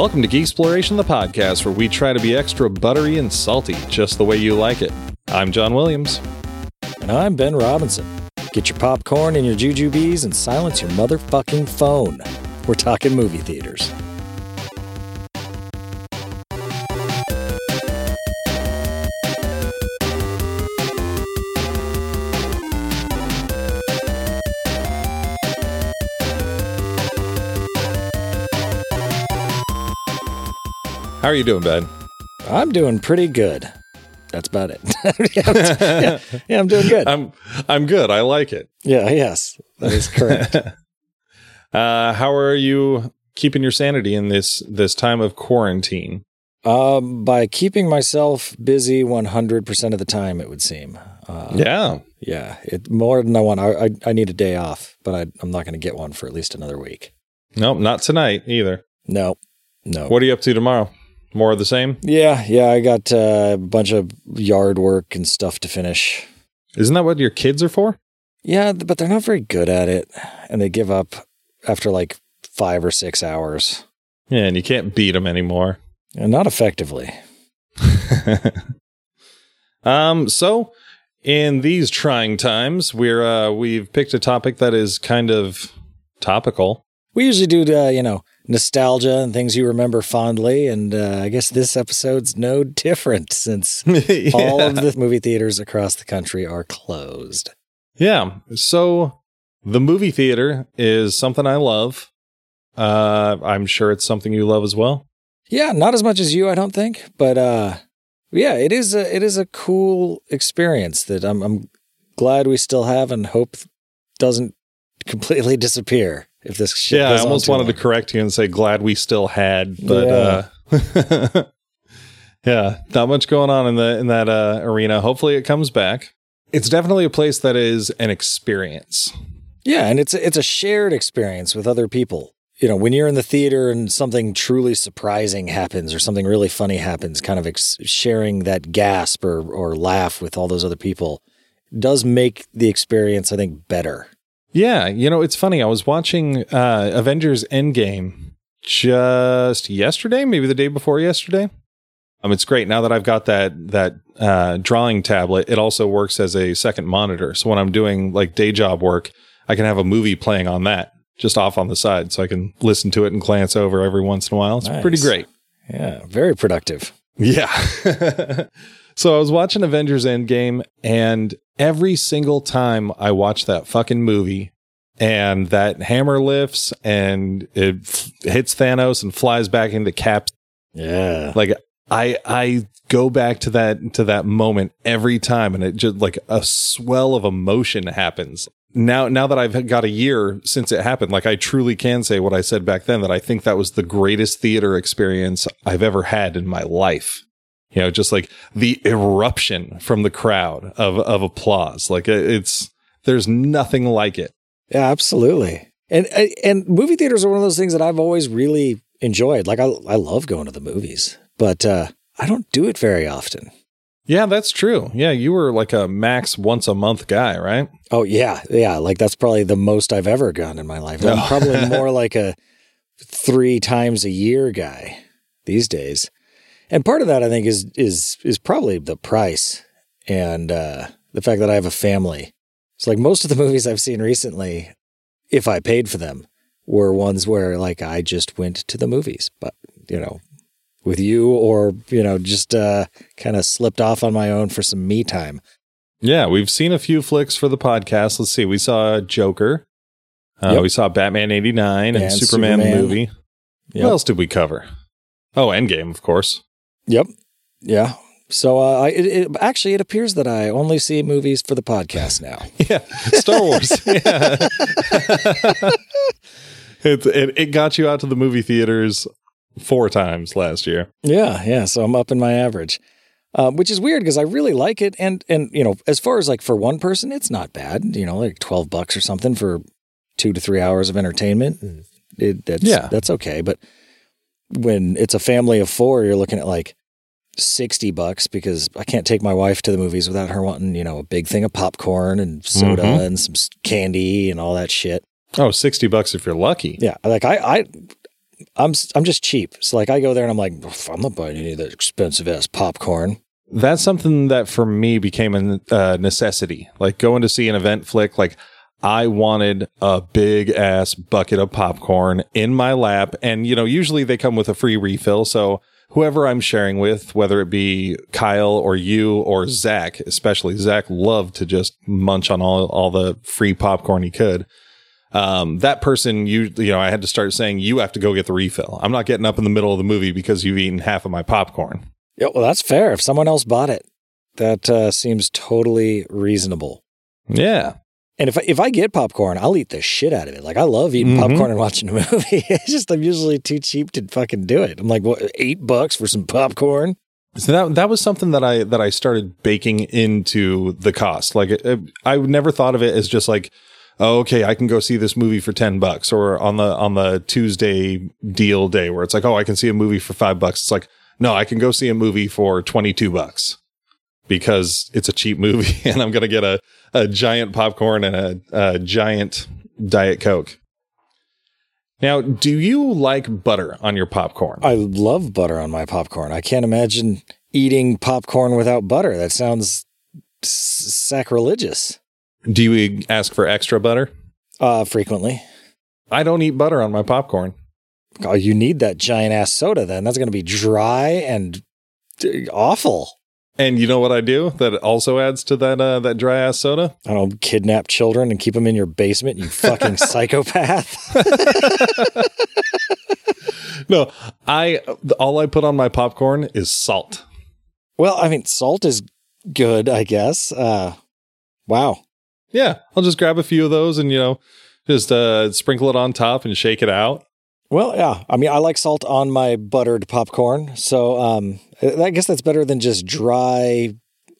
Welcome to Geek Exploration, the podcast where we try to be extra buttery and salty, just the way you like it. I'm John Williams. And I'm Ben Robinson. Get your popcorn and your jujubes and silence your motherfucking phone. We're talking movie theaters. Are you doing, Ben? I'm doing pretty good. That's about it. yeah, yeah, yeah, I'm doing good. I'm I'm good. I like it. yeah, yes, that is correct. Uh, how are you keeping your sanity in this this time of quarantine? um, by keeping myself busy 100% of the time, it would seem. Uh, Yeah. yeah, it more than I want. I I, I need a day off, but I, I'm not going to get one for at least another week. Nope, not tonight either. No, no. What are you up to tomorrow? More of the same? Yeah, yeah, I got uh, a bunch of yard work and stuff to finish. Isn't that what your kids are for? Yeah, but they're not very good at it, and they give up after like five or six hours, Yeah, and you can't beat them anymore. and not effectively. um, so in these trying times, we're uh, we've picked a topic that is kind of topical. We usually do, uh, you know, nostalgia and things you remember fondly, and uh, I guess this episode's no different since all of the movie theaters across the country are closed. Yeah. So the movie theater is something I love. Uh, I'm sure it's something you love as well. Yeah, not as much as you, I don't think, but uh, yeah, it is a it is a cool experience that I'm I'm glad we still have and hope doesn't completely disappear if this shit yeah, I almost wanted long. to correct you and say glad we still had, but uh yeah, not much going on in the in that uh, arena. Hopefully, it comes back. It's definitely a place that is an experience. Yeah, and it's a, it's a shared experience with other people. You know, when you're in the theater and something truly surprising happens or something really funny happens, kind of ex- sharing that gasp or or laugh with all those other people does make the experience, I think, better. Yeah, you know, it's funny. I was watching uh, Avengers Endgame just yesterday, maybe the day before yesterday. Um, it's great now that I've got that that uh, drawing tablet. It also works as a second monitor. So when I'm doing like day job work, I can have a movie playing on that just off on the side, so I can listen to it and glance over every once in a while. It's Nice. pretty great. Yeah, very productive. Yeah. so I was watching Avengers Endgame, and every single time I watch that fucking movie and that hammer lifts and it f- hits Thanos and flies back into Cap's Yeah. like I I go back to that to that moment every time and it just like a swell of emotion happens. Now now that I've got a year since it happened, like I truly can say what I said back then that I think that was the greatest theater experience I've ever had in my life. You know, just like the eruption from the crowd of of applause. Like it's there's nothing like it. Yeah, absolutely. And and movie theaters are one of those things that I've always really enjoyed. Like I I love going to the movies, but uh, I don't do it very often. Yeah, that's true. Yeah, you were like a max once a month guy, right? Oh yeah, yeah. Like that's probably the most I've ever gone in my life. I'm Oh. probably more like a three times a year guy these days. And part of that I think is is is probably the price and uh, the fact that I have a family. It's like most of the movies I've seen recently, if I paid for them, were ones where like I just went to the movies, but you know, with you or you know just uh, kind of slipped off on my own for some me time. Yeah, we've seen a few flicks for the podcast. Let's see. We saw Joker. Uh, Yep. We saw Batman 89 and, And Superman, Superman. movie. Yep. What else did we cover? Oh, Endgame, of course. Yep. Yeah. So uh, I, it, it, actually, it appears that I only see movies for the podcast now. Yeah, Star Wars. yeah. it, it, it got you out to the movie theaters four times last year. yeah, yeah. So I'm up in my average, uh, which is weird because I really like it, and and you know, as far as like for one person, it's not bad. You know, like twelve bucks or something for two to three hours of entertainment. It, that's Yeah. that's okay. But when it's a family of four, you're looking at like 60 bucks because I can't take my wife to the movies without her wanting, you know, a big thing of popcorn and soda Mhm. and some candy and all that shit. Oh, 60 bucks if you're lucky. Yeah. Like I, I, I'm I'm just cheap. So like I go there and I'm like, I'm not buying any of that expensive ass popcorn. That's something that for me became a uh, necessity. Like going to see an event flick, like I wanted a big ass bucket of popcorn in my lap. And, you know, usually they come with a free refill. So whoever I'm sharing with, whether it be Kyle or you or Zach, especially Zach loved to just munch on all, all the free popcorn he could. Um, that person, you, you know, I had to start saying, you have to go get the refill. I'm not getting up in the middle of the movie because you've eaten half of my popcorn. Yeah, well, that's fair. If someone else bought it, that uh, seems totally reasonable. Yeah. And if I, if I get popcorn, I'll eat the shit out of it. Like I love eating Mhm. popcorn and watching a movie. it's just I'm usually too cheap to fucking do it. I'm like, what, eight bucks for some popcorn? So that that was something that I that I started baking into the cost. Like it, I never thought of it as just like, oh, okay, I can go see this movie for ten bucks, or on the on the Tuesday deal day where it's like, oh, I can see a movie for five bucks. It's like, no, I can go see a movie for twenty two bucks because it's a cheap movie, and I'm gonna get a a giant popcorn and a, a giant diet coke. Now, do you like butter on your popcorn? I love butter on my popcorn. I can't imagine eating popcorn without butter. That sounds s- sacrilegious. Do you ask for extra butter? Uh, frequently. I don't eat butter on my popcorn. Oh, you need that giant ass soda then. That's going to be dry and awful. And you know what I do that also adds to that uh, that dry ass soda? I don't kidnap children and keep them in your basement, you fucking psychopath. No, I all I put on my popcorn is salt. well, I mean, salt is good, I guess. Uh, wow. Yeah, I'll just grab a few of those and you know just uh, sprinkle it on top and shake it out. Well, yeah. I mean, I like salt on my buttered popcorn. So um, I guess that's better than just dry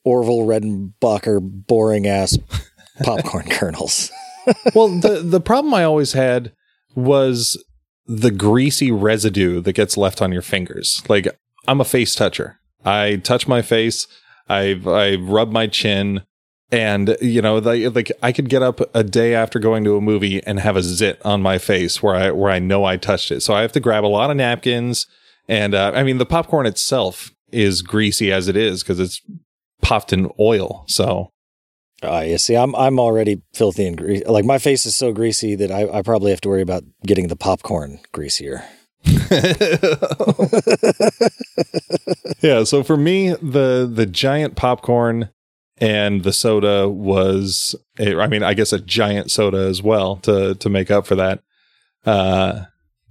Orville Redenbacher boring ass popcorn kernels. well, the the problem I always had was the greasy residue that gets left on your fingers. Like I'm a face toucher. I touch my face. I I rub my chin, and you know, like, like I could get up a day after going to a movie and have a zit on my face where I where I know I touched it. So I have to grab a lot of napkins, and uh, I mean the popcorn itself is greasy as it is because it's popped in oil. So Uh, you see, I'm I'm already filthy and greasy. Like my face is so greasy that I, I probably have to worry about getting the popcorn greasier. yeah so for me the the giant popcorn and the soda was a, i mean i guess a giant soda as well to to make up for that uh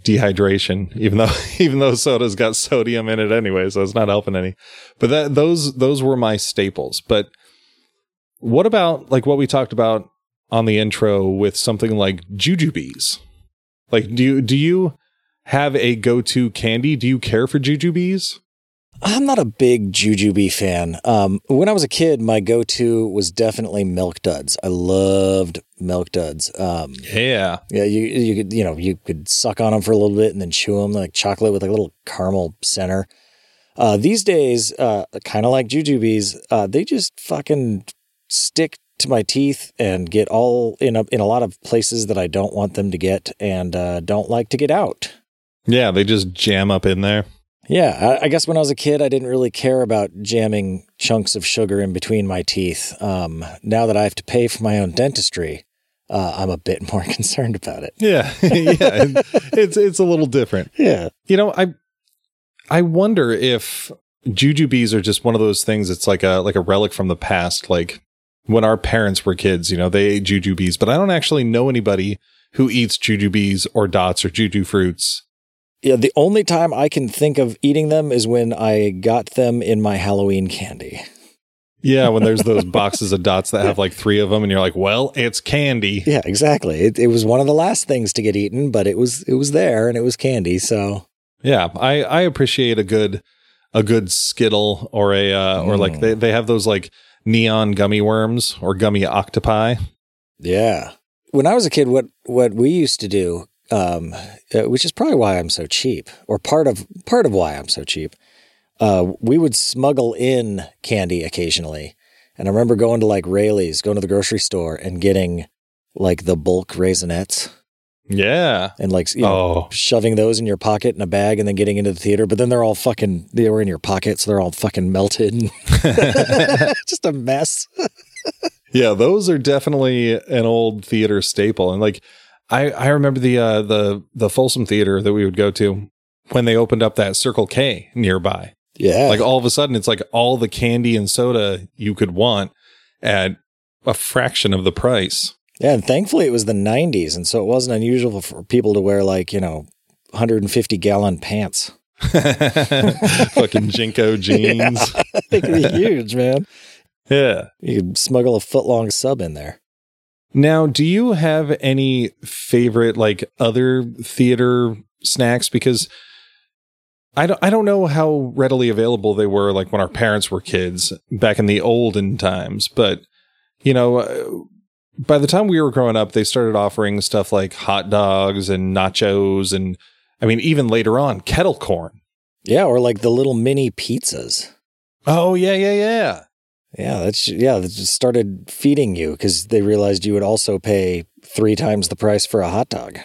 dehydration even though even though soda's got sodium in it anyway so it's not helping any. But that those those were my staples. But what about like what we talked about on the intro with something like jujubes like do you do you have a go-to candy? Do you care for jujubes I'm not a big Jujube fan. Um, when I was a kid, my go-to was definitely Milk Duds. I loved Milk Duds. Um, yeah yeah, you you could you know you could suck on them for a little bit and then chew them like chocolate with like a little caramel center. Uh, these days, uh, kind of like Jujubes, uh, they just fucking stick to my teeth and get all in a, in a lot of places that I don't want them to get and uh, don't like to get out. Yeah, they just jam up in there. Yeah, I, I guess when I was a kid, I didn't really care about jamming chunks of sugar in between my teeth. Um, now that I have to pay for my own dentistry, uh, I'm a bit more concerned about it. Yeah, yeah, it's it's a little different. Yeah. You know, I I wonder if jujubes are just one of those things. It's like a like a relic from the past. Like when our parents were kids, you know, they ate jujubes, but I don't actually know anybody who eats jujubes or dots or juju fruits. Yeah, the only time I can think of eating them is when I got them in my Halloween candy. Yeah, when there's those boxes of dots that have like three of them, and you're like, well, it's candy. Yeah, exactly. It, it was one of the last things to get eaten, but it was it was there and it was candy. So Yeah, I I appreciate a good a good skittle or a uh, or like Mm. they they have those like neon gummy worms or gummy octopi. yeah, when I was a kid, what what we used to do, um, uh, which is probably why I'm so cheap, or part of part of why I'm so cheap, uh, we would smuggle in candy occasionally. And I remember going to like Raley's, going to the grocery store and getting like the bulk Raisinets. Yeah. and like you know, Oh, shoving those in your pocket in a bag and then getting into the theater. But then they're all fucking they were in your pocket, so they're all fucking melted. Just a mess. yeah. Those are definitely an old theater staple. And like, I, I remember the, uh, the, the Folsom Theater that we would go to when they opened up that Circle K nearby. Yeah, Like all of a sudden, it's like all the candy and soda you could want at a fraction of the price. yeah. And thankfully, it was the '90s, and so it wasn't unusual for people to wear like you know 150 gallon pants. Fucking JNCO jeans. they could be huge, man. Yeah. You could smuggle a foot long sub in there. Now, do you have any favorite like other theater snacks? Because I don't, I don't know how readily available they were like when our parents were kids back in the olden times, but you know, uh, by the time we were growing up, they started offering stuff like hot dogs and nachos and I mean, even later on, kettle corn. Yeah, or like the little mini pizzas. Oh, yeah, yeah, yeah. Yeah, that's yeah. That just started feeding you because they realized you would also pay three times the price for a hot dog.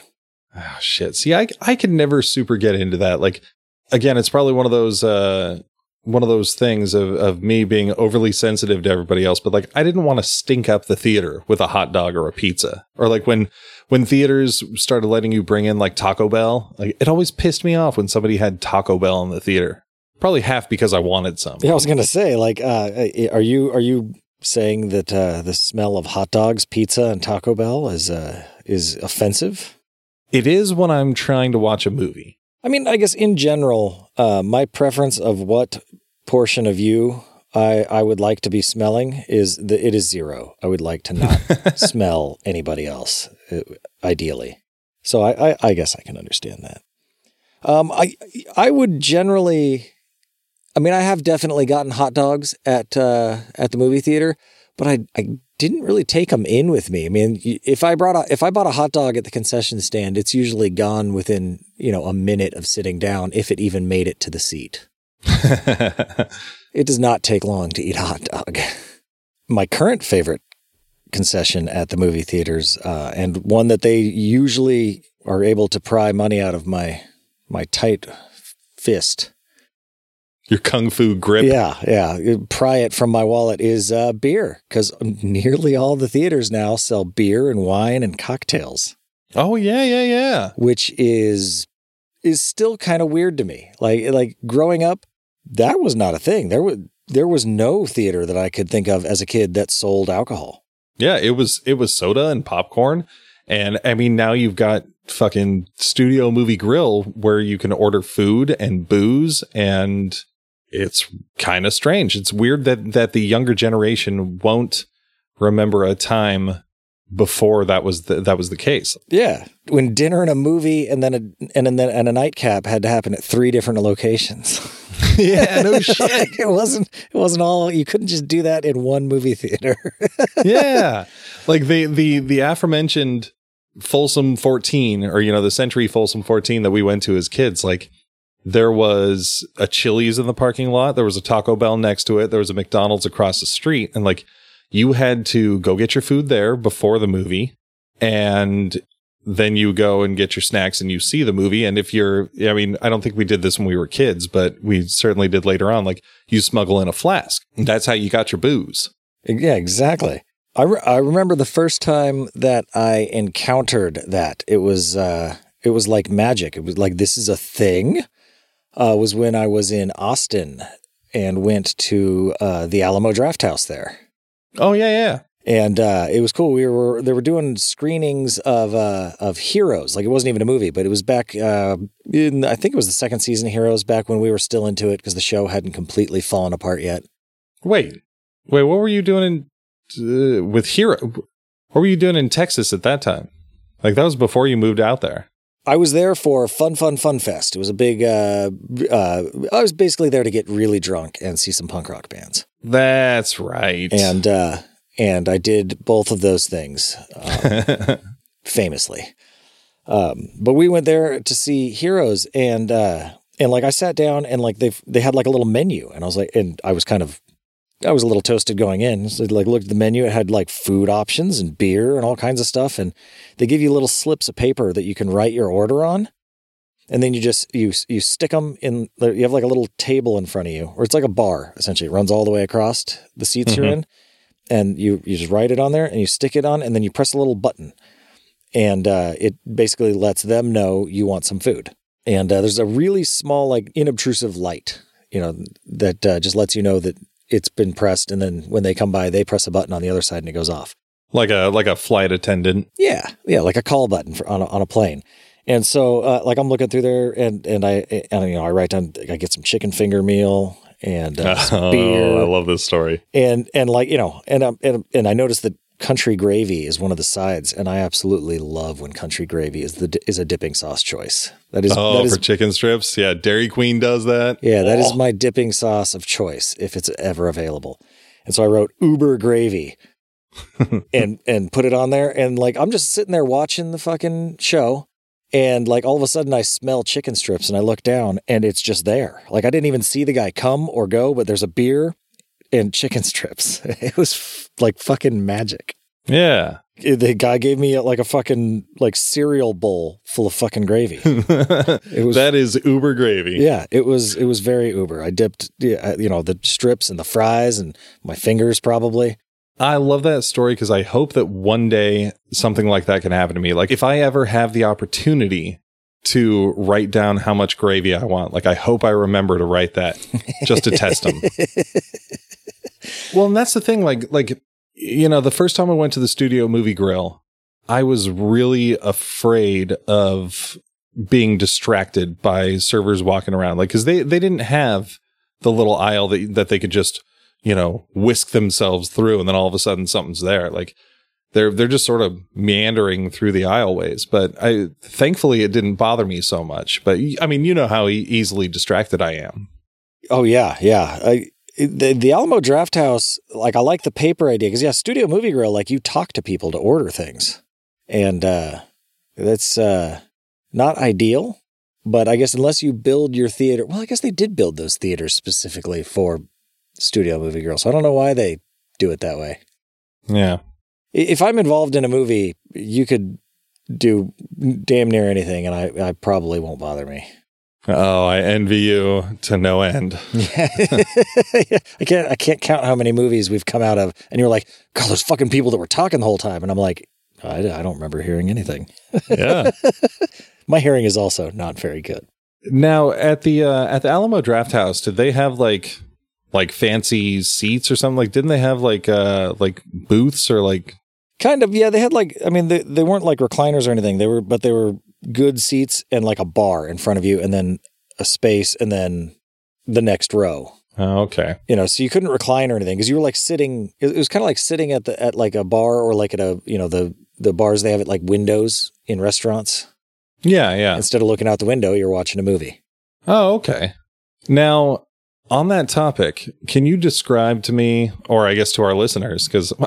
Oh shit. See, I I can never super get into that. Like again, it's probably one of those uh one of those things of of me being overly sensitive to everybody else, but like I didn't want to stink up the theater with a hot dog or a pizza. Or like when when theaters started letting you bring in like Taco Bell, like it always pissed me off when somebody had Taco Bell in the theater. Probably half because I wanted some. Yeah, I was gonna say, like, uh, are you are you saying that uh, the smell of hot dogs, pizza, and Taco Bell is uh, is offensive? It is when I'm trying to watch a movie. I mean, I guess in general, uh, my preference of what portion of you I, I would like to be smelling is that it is zero. I would like to not smell anybody else, uh, ideally. So I, I, I guess I can understand that. Um, I I would generally, I mean, I have definitely gotten hot dogs at uh, at the movie theater, but I I didn't really take them in with me. I mean, if I brought a, if I bought a hot dog at the concession stand, it's usually gone within you know a minute of sitting down, if it even made it to the seat. It does not take long to eat a hot dog. My current favorite concession at the movie theaters, uh, and one that they usually are able to pry money out of my my tight fist. Your kung fu grip. Yeah, yeah. Pry it from my wallet is uh, beer because nearly all the theaters now sell beer and wine and cocktails, Oh yeah, yeah, yeah. which is is still kind of weird to me. Like like growing up, that was not a thing. There was there was no theater that I could think of as a kid that sold alcohol. Yeah, it was it was soda and popcorn. And I mean now you've got fucking studio movie grill where you can order food and booze and it's kind of strange. It's weird that that the younger generation won't remember a time before that was the, that was the case. Yeah, when dinner and a movie and then a and then and a nightcap had to happen at three different locations. yeah, no shit. it wasn't it wasn't all you couldn't just do that in one movie theater. yeah. Like the the the aforementioned Folsom 14 or you know the Century Folsom 14 that we went to as kids like there was a Chili's in the parking lot, there was a Taco Bell next to it, there was a McDonald's across the street and like you had to go get your food there before the movie and then you go and get your snacks and you see the movie and if you're I mean I don't think we did this when we were kids but we certainly did later on like you smuggle in a flask. That's how you got your booze. yeah, exactly. I, re- I remember the first time that I encountered that. It was uh, it was like magic. It was like this is a thing. Uh, was when I was in Austin and went to uh, the Alamo Drafthouse there. Oh yeah, yeah. and uh, it was cool. We were they were doing screenings of uh, of Heroes. Like it wasn't even a movie, but it was back uh, in I think it was the second season of Heroes back when we were still into it because the show hadn't completely fallen apart yet. Wait, wait. What were you doing in, uh, with Hero? What were you doing in Texas at that time? Like that was before you moved out there. I was there for Fun Fun Fun Fest. It was a big. Uh, uh, I was basically there to get really drunk and see some punk rock bands, That's right. and uh, and I did both of those things. Um, famously. Um, but we went there to see Heroes, and uh, and like I sat down and like they they had like a little menu, and I was like, and I was kind of I was a little toasted going in. So like looked at the menu, it had like food options and beer and all kinds of stuff. And they give you little slips of paper that you can write your order on. And then you just you you stick them in. You have like a little table in front of you, or it's like a bar essentially. It runs all the way across the seats you're Mhm. in, and you you just write it on there, and you stick it on, and then you press a little button, and uh, it basically lets them know you want some food. And uh, there's a really small, like inobtrusive light, you know, that uh, just lets you know that it's been pressed, and then when they come by, they press a button on the other side, and it goes off. Like a like a flight attendant. Yeah, yeah, like a call button for, on a, on a plane. And so, uh, like, I'm looking through there, and and I and you know I write down I get some chicken finger meal and uh, Oh, beer, I love this story. and and like you know, and um, and and I noticed that country gravy is one of the sides, and I absolutely love when country gravy is the is a dipping sauce choice. That is Oh, that is for chicken strips. Yeah, Dairy Queen does that. yeah, that is Oh. my dipping sauce of choice if it's ever available. And so I wrote Uber gravy and and put it on there and like I'm just sitting there watching the fucking show and like all of a sudden I smell chicken strips and I look down and it's just there. Like I didn't even see the guy come or go, but there's a beer and chicken strips. It was f- like fucking magic. Yeah. The guy gave me like a fucking like cereal bowl full of fucking gravy. it was- that is Uber gravy. Yeah, it was it was very uber. I dipped uh, you know the strips and the fries and my fingers probably. I love that story because I hope that one day something like that can happen to me. Like if I ever have the opportunity to write down how much gravy I want, like I hope I remember to write that just to test them. Well, and that's the thing. Like, like you know, the first time I went to the studio movie grill, I was really afraid of being distracted by servers walking around, like because they they didn't have the little aisle that that they could just you know whisk themselves through, and then all of a sudden something's there. Like they're they're just sort of meandering through the aisleways. But I thankfully it didn't bother me so much. But I mean, you know how easily distracted I am. Oh yeah, yeah. I, the the Alamo Drafthouse, like I like the paper idea because yeah, Studio Movie Grill, like you talk to people to order things, and uh, that's uh, not ideal. But I guess unless you build your theater, well, I guess they did build those theaters specifically for Studio Movie Grill, so I don't know why they do it that way. Yeah. If I'm involved in a movie, you could do damn near anything, and I, I probably won't bother me. Oh, I envy you to no end. Yeah. I can't I can't count how many movies we've come out of and you're like, God, those fucking people that were talking the whole time. And I'm like, I, I don't remember hearing anything. Yeah. My hearing is also not very good. now at the uh, at the Alamo Drafthouse, did they have like like fancy seats or something? Like, didn't they have like uh like booths or like? Kind of, yeah. They had like, I mean, they, they weren't like recliners or anything. They were, but they were good seats and like a bar in front of you and then a space and then the next row. Oh, okay. You know, so you couldn't recline or anything because you were like sitting. It was kind of like sitting at the at like a bar or like at a you know the the bars they have at like windows in restaurants. Yeah, yeah. Instead of looking out the window, you're watching a movie. Oh, okay. Now, on that topic, can you describe to me, or I guess to our listeners, because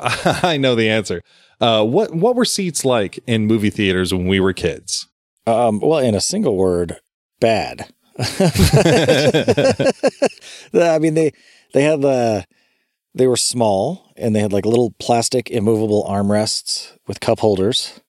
I know the answer. Uh, what what were seats like in movie theaters when we were kids? Um, well, in a single word, bad. I mean, they they had the they were small and they had like little plastic immovable armrests with cup holders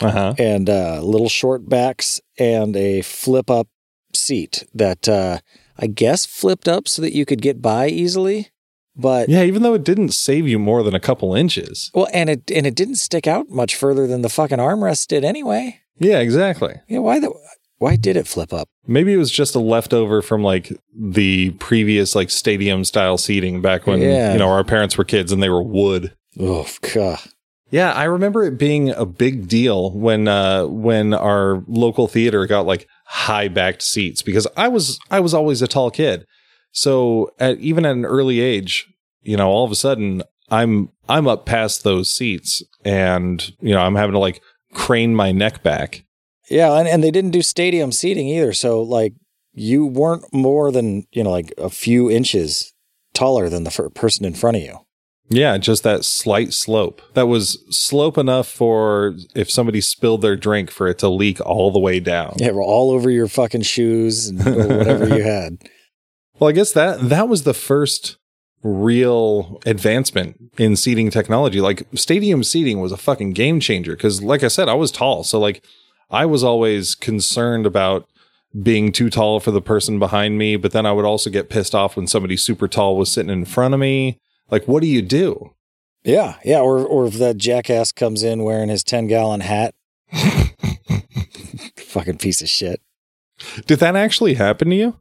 Uh huh. and uh, little short backs and a flip up seat that uh, I guess flipped up so that you could get by easily. But Yeah, even though it didn't save you more than a couple inches. well, and it and it didn't stick out much further than the fucking armrest did anyway. Yeah, exactly. Yeah, why the why did it flip up? Maybe it was just a leftover from like the previous like stadium style seating back when Yeah. you know our parents were kids and they were wood. Oh god. Yeah, I remember it being a big deal when uh when our local theater got like high backed seats because I was I was always a tall kid. So at even at an early age, you know, all of a sudden I'm I'm up past those seats and you know, I'm having to like crane my neck back. Yeah, and, and they didn't do stadium seating either. So like you weren't more than, you know, like a few inches taller than the fir- person in front of you. Yeah, just that slight slope. That was slope enough for if somebody spilled their drink for it to leak all the way down. Yeah, we're all over your fucking shoes and whatever you had. Well, I guess that that was the first real advancement in seating technology. Like stadium seating was a fucking game changer because, like I said, I was tall. So, like, I was always concerned about being too tall for the person behind me, but then I would also get pissed off when somebody super tall was sitting in front of me. Like, what do you do? Yeah, yeah. Or or if that jackass comes in wearing his ten gallon hat, fucking piece of shit. Did that actually happen to you?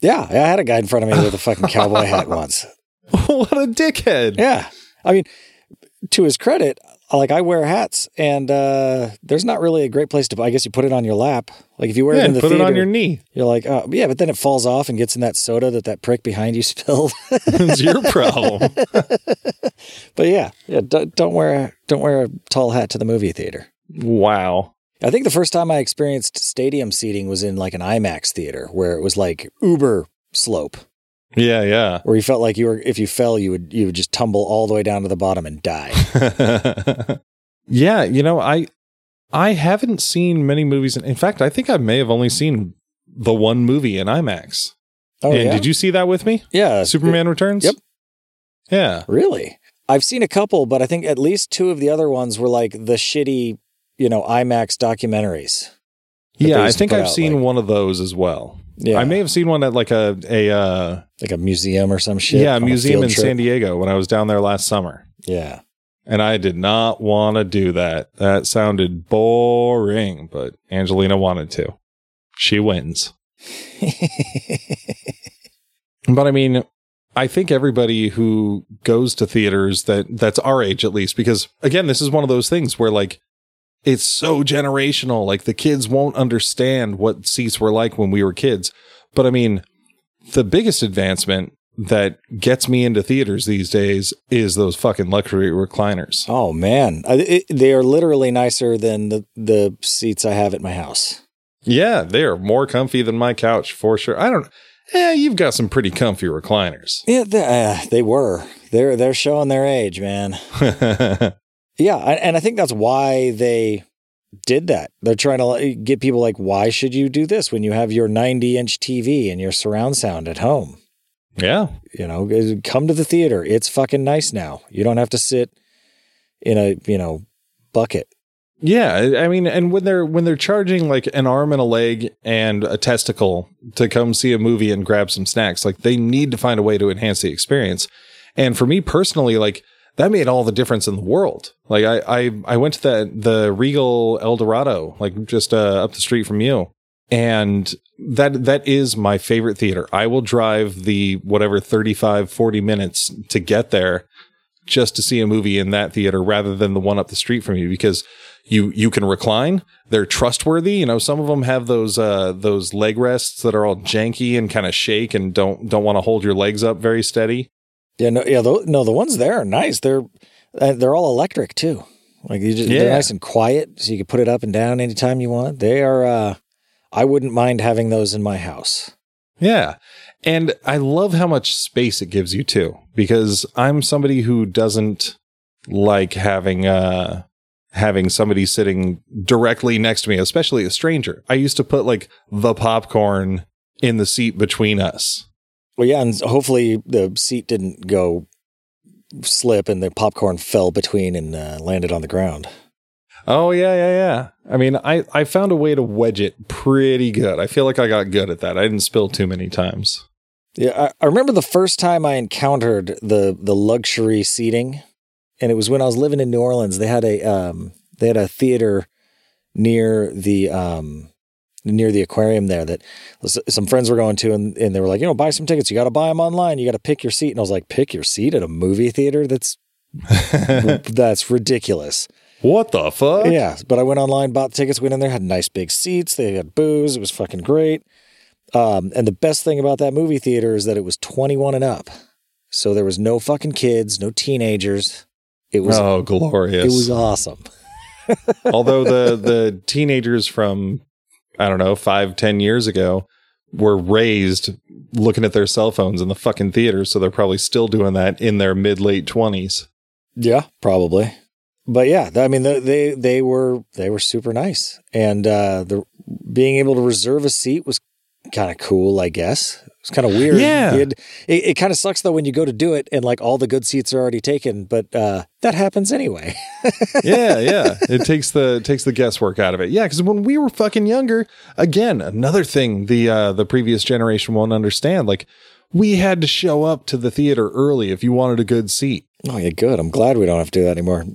Yeah, I had a guy in front of me with a fucking cowboy hat once. what a dickhead. Yeah, I mean, to his credit, like I wear hats, and uh, there's not really a great place to. I guess you put it on your lap. Like if you wear Yeah, it in the put theater, it on your knee. you're like, oh yeah, but then it falls off and gets in that soda that that prick behind you spilled. it's your problem. but yeah, yeah, don't, don't wear a, don't wear a tall hat to the movie theater. wow. I think the first time I experienced stadium seating was in like an IMAX theater where it was like uber slope, Yeah, yeah. where you felt like you were if you fell you would you would just tumble all the way down to the bottom and die. yeah, you know, I I haven't seen many movies. In, in fact, I think I may have only seen the one movie in IMAX. Oh and yeah, did you see that with me? yeah, Superman Returns? Yep. Yeah. Really? I've seen a couple, but I think at least two of the other ones were like the shitty, you know, IMAX documentaries. Yeah, I think I've out, seen like- one of those as well. Yeah, I may have seen one at like a a uh, like a museum or some shit. yeah a museum field in trip. San Diego when I was down there last summer, Yeah, and I did not want to do that. That sounded boring, but Angelina wanted to. She wins. But I mean, I think everybody who goes to theaters that that's our age at least, because again, this is one of those things where like it's so generational. Like the kids won't understand what seats were like when we were kids. But I mean, the biggest advancement that gets me into theaters these days is those fucking luxury recliners. Oh man, I, it, they are literally nicer than the the seats I have at my house. Yeah, they are more comfy than my couch for sure. I don't. Yeah, you've got some pretty comfy recliners. Yeah, they, uh, they were. They're they're showing their age, man. Yeah, and I think that's why they did that. They're trying to get people like, why should you do this when you have your 90 inch TV and your surround sound at home? yeah, You know, come to the theater. It's fucking nice now. You don't have to sit in a you know bucket. Yeah, I I mean, and when they're when they're charging like an arm and a leg and a testicle to come see a movie and grab some snacks, like they need to find a way to enhance the experience. And for me personally, like that made all the difference in the world. Like I I, I went to the the Regal El Dorado, like just uh, up the street from you, and that that is my favorite theater. I will drive the whatever 35 40 minutes to get there just to see a movie in that theater rather than the one up the street from you because you you can recline they're trustworthy you know some of them have those uh those leg rests that are all janky and kind of shake and don't don't want to hold your legs up very steady Yeah, no, yeah, tho- no, the ones there are nice. They're uh, they're all electric too. Like you just Yeah. they're nice and quiet, so you can put it up and down anytime you want. They are. uh I wouldn't mind having those in my house. yeah and i love how much space it gives you too because i'm somebody who doesn't like having uh having somebody sitting directly next to me especially a stranger i used to put like the popcorn in the seat between us Well, yeah, and hopefully the seat didn't go slip and the popcorn fell between and uh, landed on the ground. Oh yeah, yeah, yeah. I mean, I I found a way to wedge it pretty good. I feel like I got good at that. I didn't spill too many times. Yeah, I, I remember the first time I encountered the the luxury seating, and it was when I was living in New Orleans. They had a um, they had a theater near the um, near the aquarium there that some friends were going to, and, and they were like, you know, buy some tickets. You got to buy them online. You got to pick your seat. And I was like, pick your seat at a movie theater? That's that's ridiculous. what the fuck? Yeah, but I went online, bought tickets, went in there, had nice big seats. They had booze. It was fucking great. Um, and the best thing about that movie theater is that it was 21 and up. So there was no fucking kids, no teenagers. It was Oh, glorious. it was awesome. Although the the teenagers from I don't know five ten years ago were raised looking at their cell phones in the fucking theater, so they're probably still doing that in their mid late twenties. Yeah, probably. But yeah, I mean they they, they were they were super nice. And uh the being able to reserve a seat was kind of cool, I guess. It's kind of weird. Yeah. It, it, it kind of sucks though when you go to do it and like all the good seats are already taken, but uh, that happens anyway. yeah, yeah. It takes the takes the guesswork out of it. Yeah, because when we were fucking younger, again, another thing the uh the previous generation won't understand. Like we had to show up to the theater early if you wanted a good seat. Oh, yeah, good. I'm glad we don't have to do that anymore.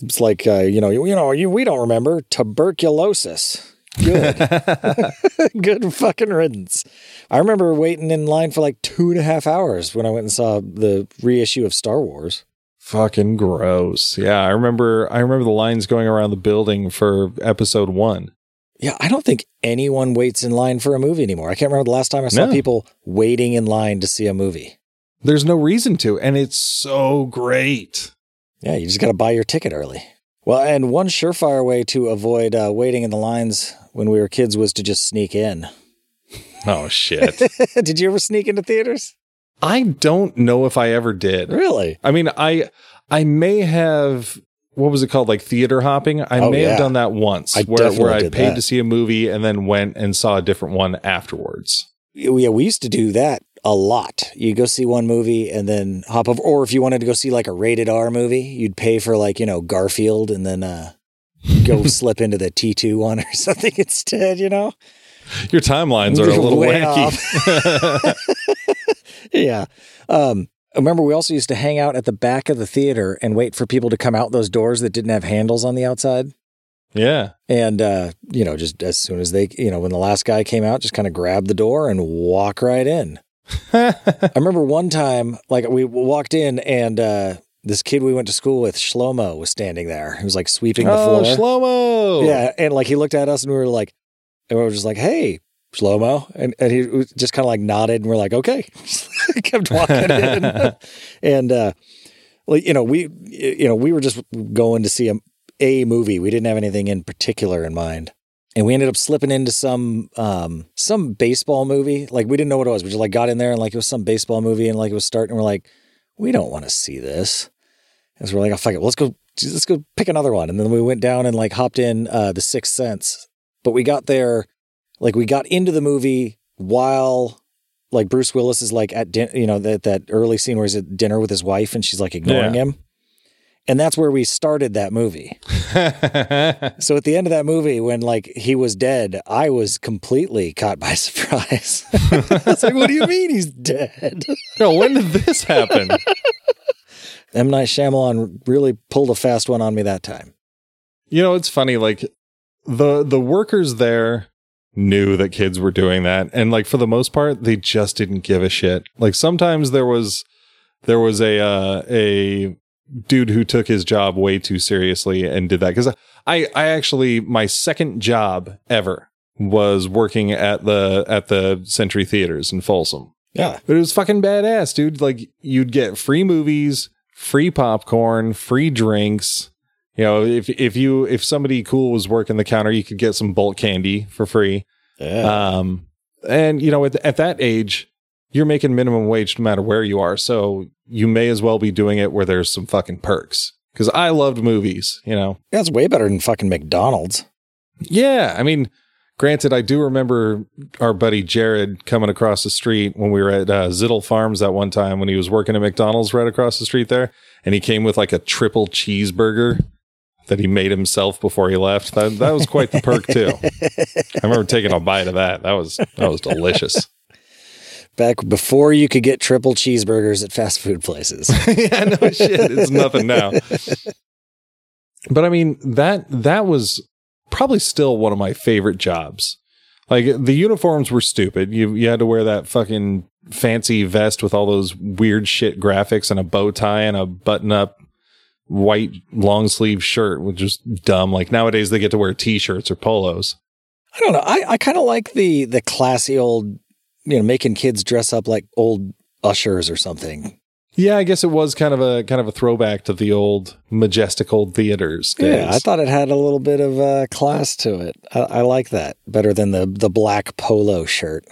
It's like uh, you know, you, you know, you, we don't remember tuberculosis. Good, good fucking riddance. I remember waiting in line for like two and a half hours when I went and saw the reissue of Star Wars. Fucking gross. Yeah, I remember I remember the lines going around the building for episode 1. Yeah, I don't think anyone waits in line for a movie anymore. I can't remember the last time I saw No. people waiting in line to see a movie. There's no reason to and it's so great. Yeah, you just got to buy your ticket early. Well, and one surefire way to avoid uh, waiting in the lines when we were kids was to just sneak in. Oh shit. Did you ever sneak into theaters? I don't know if I ever did. Really? I mean, I I may have what was it called, like theater hopping. I Oh, may yeah. have done that once, I where where I paid that. to see a movie and then went and saw a different one afterwards. Yeah, we used to do that a lot. You go see one movie and then hop over, or if you wanted to go see like a rated R movie, you'd pay for like you know Garfield and then uh, go slip into the T two one or something instead. You know? Your timelines are a little Way wacky. yeah. Um, remember we also used to hang out at the back of the theater and wait for people to come out those doors that didn't have handles on the outside. yeah. And, uh, you know, just as soon as they, you know, when the last guy came out, just kind of grab the door and walk right in. I remember one time, like, we walked in and, uh, this kid we went to school with, Shlomo, was standing there. He was like sweeping the oh, floor. Shlomo. Yeah, and like he looked at us and we were like, and we were just like, "Hey, Shlomo," and and he just kind of like nodded and we're like, "Okay," kept walking in, and uh, like you know we you know we were just going to see a a movie. We didn't have anything in particular in mind. And we ended up slipping into some um some baseball movie. Like we didn't know what it was. We just like got in there and like it was some baseball movie and like it was starting. We're like, we don't want to see this. And so we're like, oh fuck it, let's go let's go pick another one. And then we went down and like hopped in uh the Sixth Sense. But we got there, like we got into the movie while like Bruce Willis is like at din- you know that that early scene where he's at dinner with his wife and she's like ignoring Yeah. him. And that's where we started that movie. So at the end of that movie, when like he was dead, I was completely caught by surprise. I was like, "What do you mean he's dead?" Yo, when did this happen? M Night Shyamalan really pulled a fast one on me that time. you know, it's funny. Like the the workers there knew that kids were doing that, and like for the most part, they just didn't give a shit. Like sometimes there was there was a uh, a dude who took his job way too seriously and did that because I I actually my second job ever was working at the at the Century Theaters in Folsom. Yeah, But it was fucking badass, dude. Like you'd get free movies, free popcorn, free drinks. You know, if if you if somebody cool was working the counter, you could get some bulk candy for free. yeah. Um, and you know, at, at that age, you're making minimum wage no matter where you are. So you may as well be doing it where there's some fucking perks. Because I loved movies. You know, That's way better than fucking McDonald's. Yeah, I mean, granted, I do remember our buddy Jared coming across the street when we were at uh, Ziddle Farms that one time when he was working at McDonald's right across the street there, and he came with like a triple cheeseburger that he made himself before he left. That that was quite the perk too. I remember taking a bite of that. That was that was delicious. Back before you could get triple cheeseburgers at fast food places. yeah, no shit. It's nothing now. But I mean, that that was probably still one of my favorite jobs. Like the uniforms were stupid. You you had to wear that fucking fancy vest with all those weird shit graphics and a bow tie and a button up white long sleeve shirt, which is dumb. Like nowadays they get to wear t-shirts or polos. I don't know. I, I kind of like the the classy old, you know, making kids dress up like old ushers or something. Yeah, I guess it was kind of a kind of a throwback to the old majestic old theaters days. Yeah, I thought it had a little bit of uh, class to it. I, I like that better than the the black polo shirt.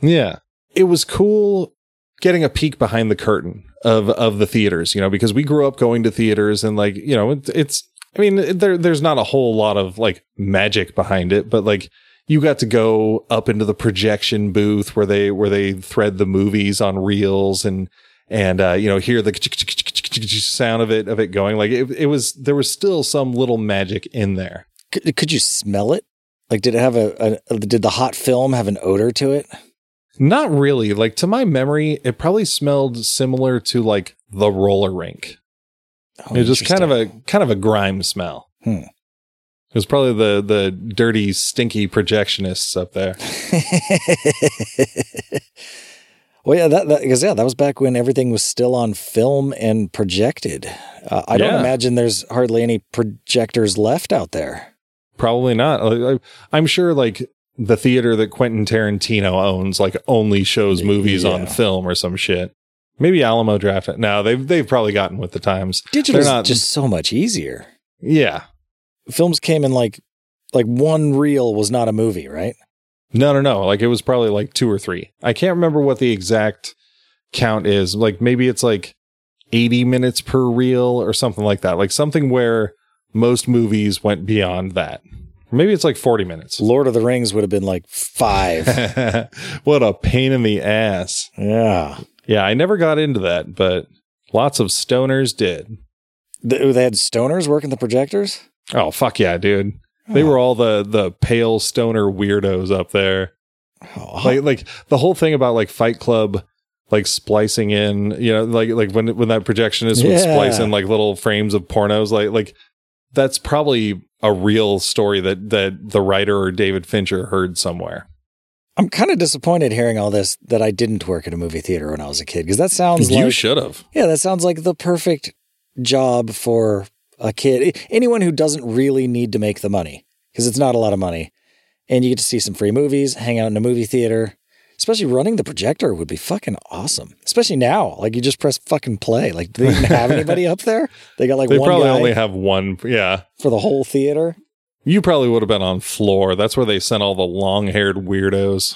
Yeah. It was cool getting a peek behind the curtain of of the theaters, you know, because we grew up going to theaters and like, you know, it, it's I mean, there there's not a whole lot of like magic behind it, but like you got to go up into the projection booth where they where they thread the movies on reels and and uh, you know hear the sound of it of it going like it, it was there was still some little magic in there Could, could you smell it? Like, did it have a, a? Did the hot film have an odor to it? Not really like to my memory it probably smelled similar to like the roller rink Oh, it was just kind of a kind of a grime smell Hmm. it was probably the the dirty stinky projectionists up there well, yeah, that because yeah, that was back when everything was still on film and projected. Uh, I don't imagine there's hardly any projectors left out there. Probably not. I'm sure like the theater that Quentin Tarantino owns like only shows movies on film or some shit. Maybe Alamo Draft. No, they've they've probably gotten with the times. Digital's They're not- just so much easier. Yeah. Films came in like like one reel was not a movie, right? No, no, no. Like it was probably like two or three. I can't remember what the exact count is. Like maybe it's like 80 minutes per reel or something like that. Like something where most movies went beyond that. Maybe it's like 40 minutes. Lord of the Rings would have been like five. what a pain in the ass. yeah, Yeah, I never got into that, but lots of stoners did. Th- they had stoners working the projectors. Oh fuck yeah, dude. They Oh. were all the the pale stoner weirdos up there. Oh, Like like the whole thing about like Fight Club like splicing in, you know, like like when when that projectionist would Yeah. splice in like little frames of pornos like like that's probably a real story that that the writer or David Fincher heard somewhere. I'm kind of disappointed hearing all this that I didn't work at a movie theater when I was a kid because that sounds you like should have. yeah, that sounds like the perfect job for a kid. Anyone who doesn't really need to make the money because it's not a lot of money, and you get to see some free movies, hang out in a movie theater. Especially running the projector would be fucking awesome. Especially now, like you just press fucking play. Like, do they even have anybody up there? They got like They one probably only have one yeah. for the whole theater. You probably would have been on floor. That's where they sent all the long-haired weirdos.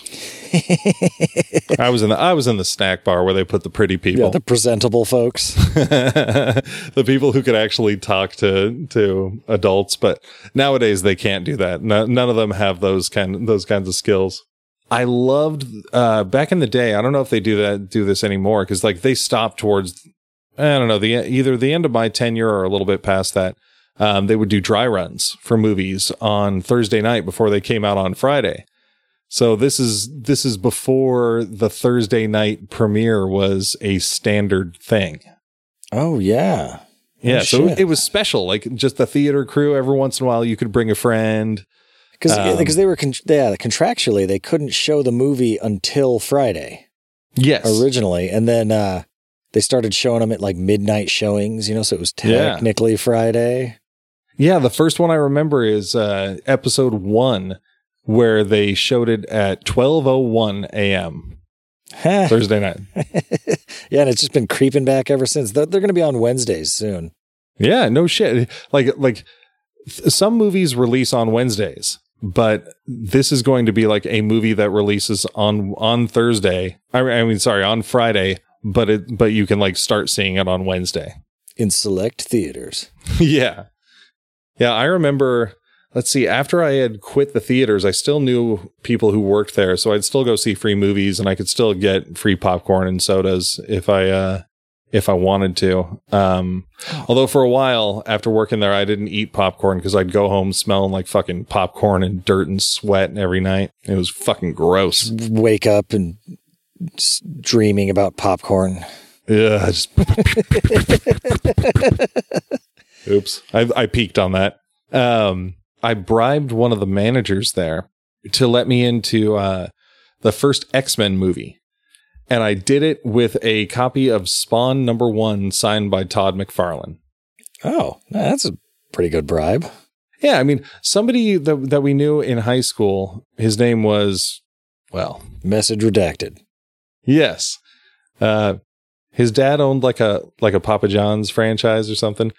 I was in the I was in the snack bar where they put the pretty Yeah, people. the presentable folks. the people who could actually talk to to adults, but nowadays they can't do that. No, none of them have those kind those kinds of skills. I loved uh back in the day. I don't know if they do that do this anymore cuz like they stopped towards I don't know, the either the end of my tenure or a little bit past that. Um, they would do dry runs for movies on Thursday night before they came out on Friday. So this is this is before the Thursday night premiere was a standard thing. Oh yeah. Yeah, Oh, so shit. it was special. Like just the theater crew. Every once in a while, you could bring a friend. Because Um, because they were con- yeah contractually they couldn't show the movie until Friday Yes, originally, and then uh, they started showing them at like midnight showings. You know, so it was Yeah. technically Friday. yeah. The first one I remember is uh, episode one, where they showed it at twelve oh one a.m. Thursday night. Yeah, and it's just been creeping back ever since. They're, they're going to be on Wednesdays soon. Yeah, no shit. Like like th- some movies release on Wednesdays, but this is going to be like a movie that releases on on Thursday. I, I mean, sorry, on Friday, but it but you can like start seeing it on Wednesday. in select theaters. yeah. Yeah, I remember let's see, after I had quit the theaters, I still knew people who worked there, so I'd still go see free movies and I could still get free popcorn and sodas if I uh if I wanted to. Um although for a while after working there I didn't eat popcorn because I'd go home smelling like fucking popcorn and dirt and sweat every night. It was fucking gross. Wake up and just dreaming about popcorn. Yeah, just Oops. I I peaked on that. Um I bribed one of the managers there to let me into uh the first X-Men movie. And I did it with a copy of Spawn number 1 signed by Todd McFarlane. Oh, that's a pretty good bribe. Yeah, I mean, somebody that that we knew in high school, his name was well, Message redacted. Yes. Uh his dad owned like a like a Papa John's franchise or something.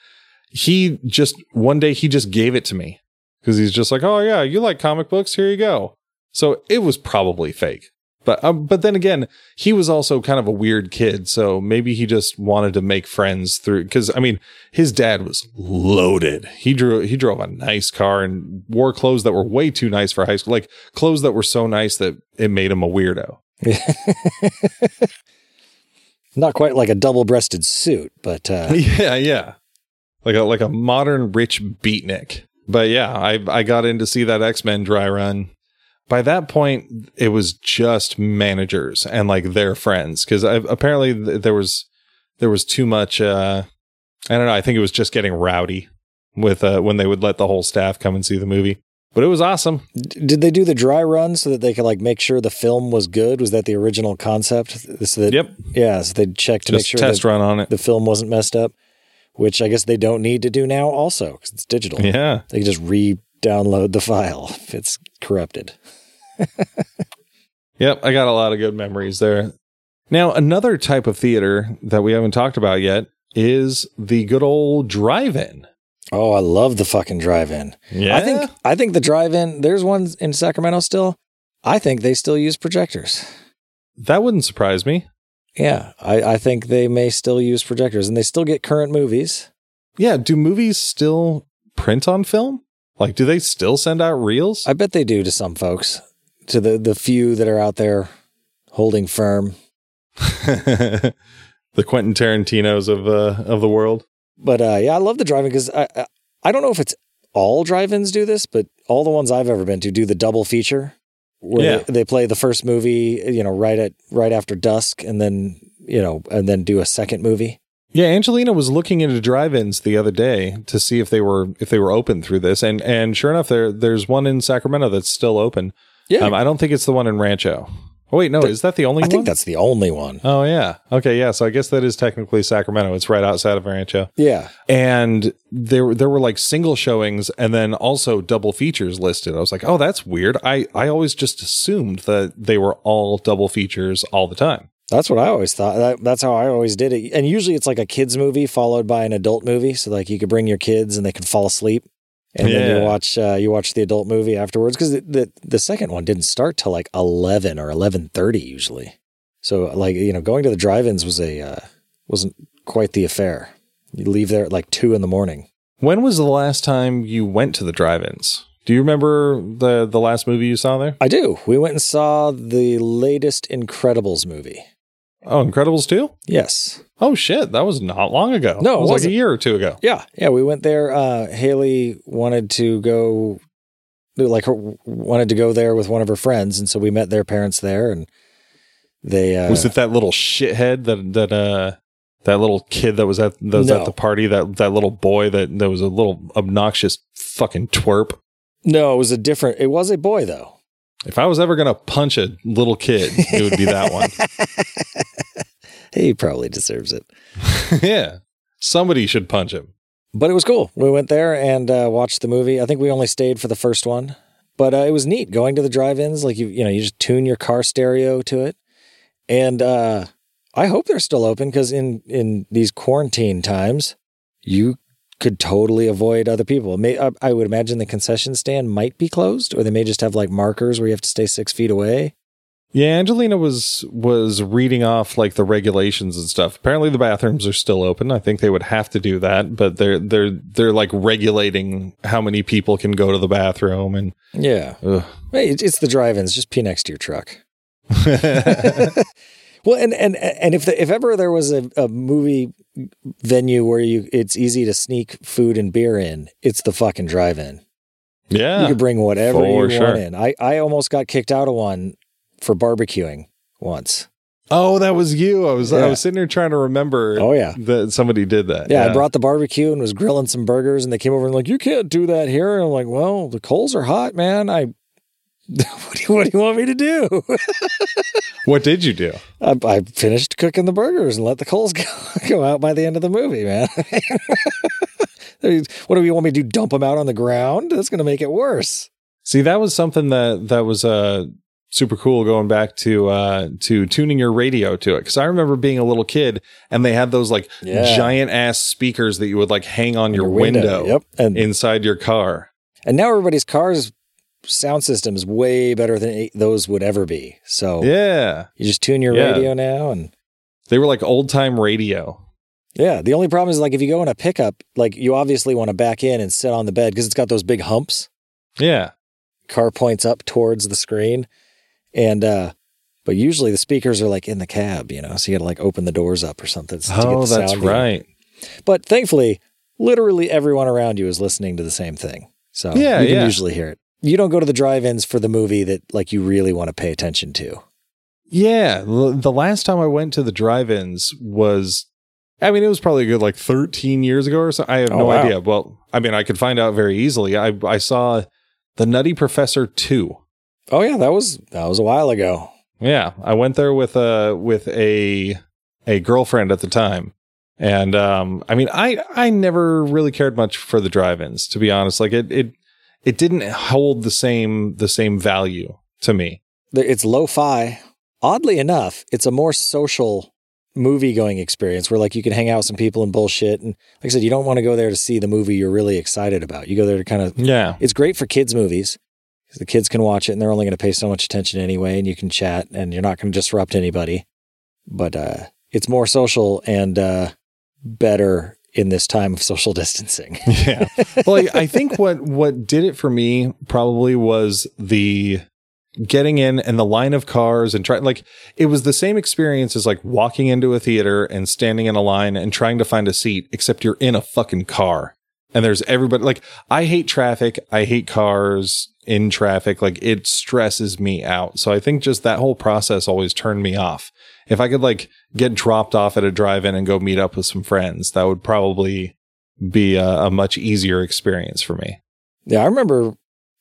He just one day he just gave it to me cuz he's just like, "Oh yeah, you like comic books? Here you go." So it was probably fake. But um, but then again, he was also kind of a weird kid, so maybe he just wanted to make friends through. Because I mean, his dad was loaded. He drew he drove a nice car and wore clothes that were way too nice for high school, like clothes that were so nice that it made him a weirdo. Not quite like a double-breasted suit, but uh, yeah, yeah, like a like a modern rich beatnik. But yeah, I I got in to see that X Men dry run. By that point, it was just managers and like their friends because apparently th- there was there was too much. Uh, I don't know. I think it was just getting rowdy with uh, when they would let the whole staff come and see the movie. But it was awesome. D- did they do the dry run so that they could like make sure the film was good? Was that the original concept? So that, Yep. Yeah, so they'd check to Just make sure test run on it. the film wasn't messed up, which I guess they don't need to do now also because it's digital. Yeah. They can just re-download the file if it's corrupted. Yep, I got a lot of good memories there. Now, another type of theater that we haven't talked about yet is the good old drive-in. Oh, I love the fucking drive-in. Yeah. I think I think the drive-in. There's one in Sacramento still. I think they still use projectors. that wouldn't surprise me. Yeah, I, I think they may still use projectors, and they still get current movies. Yeah, do movies still print on film? Like do they still send out reels? I bet they do to some folks, to the the few that are out there holding firm. the Quentin Tarantinos of uh, of the world. But uh, yeah, I love the drive-in because I, I I don't know if it's all drive-ins do this, but all the ones I've ever been to do the double feature where Yeah. they, they play the first movie, you know, right at right after dusk, and then you know, and then do a second movie. Yeah, Angelina was looking into drive-ins the other day to see if they were if they were open through this, and and sure enough, there there's one in Sacramento that's still open. Yeah, Um, I don't think it's the one in Rancho. Oh wait, no, Th- is that the only I one? I think that's the only one. Oh yeah. Okay, yeah. So I guess that is technically Sacramento. It's right outside of Rancho. Yeah, And there there were like single showings and then also double features listed. I was like, "Oh, that's weird." I I always just assumed that they were all double features all the time. That's what I always thought. That, that's how I always did it. And usually it's like a kids movie followed by an adult movie, so like you could bring your kids and they can fall asleep, and then you watch uh, you watch the adult movie afterwards because the, the the second one didn't start till like eleven or eleven thirty usually. So like you know going to the drive-ins was a uh, wasn't quite the affair. You leave there at like two in the morning. When was the last time you went to the drive-ins? Do you remember the the last movie you saw there? I do. We went and saw the latest Incredibles movie. Oh, Incredibles 2? Yes. Oh shit, that was not long ago. No, it it was like a year or two ago. Yeah, yeah, we went there. Uh, Haley wanted to go, like, her, wanted to go there with one of her friends, and so we met their parents there, and they uh, was it that little shithead that that uh that little kid that was at that was No. at the party that that little boy that that was a little obnoxious fucking twerp. no, it was a different. It was a boy though. If I was ever gonna punch a little kid, it would be that one. He probably deserves it, yeah, somebody should punch him. but it was cool. We went there and uh, watched the movie. I think we only stayed for the first one, but uh, it was neat going to the drive-ins. Like you, you know, you just tune your car stereo to it, and uh, I hope they're still open because in in these quarantine times, you could totally avoid other people. May, I, I would imagine the concession stand might be closed, or they may just have like markers where you have to stay six feet away. Yeah, Angelina was was reading off like the regulations and stuff. Apparently, the bathrooms are still open. I think they would have to do that, but they're they're they're like regulating how many people can go to the bathroom and. Yeah, Ugh. Hey, it's, it's the drive-ins. Just pee next to your truck. Well, and and and if the, if ever there was a, a movie venue where you it's easy to sneak food and beer in, it's the fucking drive-in. Yeah, you yeah, can bring whatever you sure. want in. I I almost got kicked out of one for barbecuing once. Oh, that was you. I was I was sitting here trying to remember Oh yeah. that somebody did that. Yeah, I brought the barbecue and was grilling some burgers, and they came over and like, "You can't do that here." And I'm like, "Well, the coals are hot, man. I, what do you, what do you want me to do?" What did you do? I, I finished cooking the burgers and let the coals go, go out by the end of the movie, man. what do you want me to do? Dump them out on the ground? That's going to make it worse. See, that was something that that was uh super cool going back to uh to tuning your radio to it because I remember being a little kid and they had those like Yeah. giant ass speakers that you would like hang on your, window, Yep. And inside your car. and now everybody's cars sound system is way better than those would ever be. So Yeah. you just tune your Yeah. radio now and They were like old time radio. yeah, the only problem is like if you go in a pickup, like you obviously want to back in and sit on the bed because it's got those big humps. Yeah. Car points up towards the screen. And uh but usually the speakers are like in the cab, you know, so you got to like open the doors up or something. to get Oh, the that's sound in. right. But thankfully, literally everyone around you is listening to the same thing. So Yeah, you can yeah. usually hear it. You don't go to the drive-ins for the movie that like you really want to pay attention to. Yeah. The, last time I went to the drive ins was, I mean, it was probably a good like 13 years ago or so. I have Oh, no wow. idea. Well, I mean, I could find out very easily. I, I saw The Nutty Professor 2. Oh yeah, that was that was a while ago. Yeah, I went there with a with a a girlfriend at the time, and um, I mean, I I never really cared much for the drive-ins, to be honest. Like it it it didn't hold the same the same value to me. It's lo-fi. Oddly enough, it's a more social movie-going experience where like you can hang out with some people and bullshit. And like I said, you don't want to go there to see the movie you're really excited about. You go there to kind of. Yeah, It's great for kids' movies because the kids can watch it and they're only going to pay so much attention anyway, and you can chat and you're not going to disrupt anybody. But uh, it's more social and uh, better in this time of social distancing. yeah. Well, I, I think what what did it for me probably was the getting in and the line of cars and trying like it was the same experience as like walking into a theater and standing in a line and trying to find a seat except you're in a fucking car. And there's everybody like I hate traffic. I hate cars in traffic. Like it stresses me out. So I think just that whole process always turned me off if I could like get dropped off at a drive-in and go meet up with some friends that would probably be a, a much easier experience for me. Yeah, I remember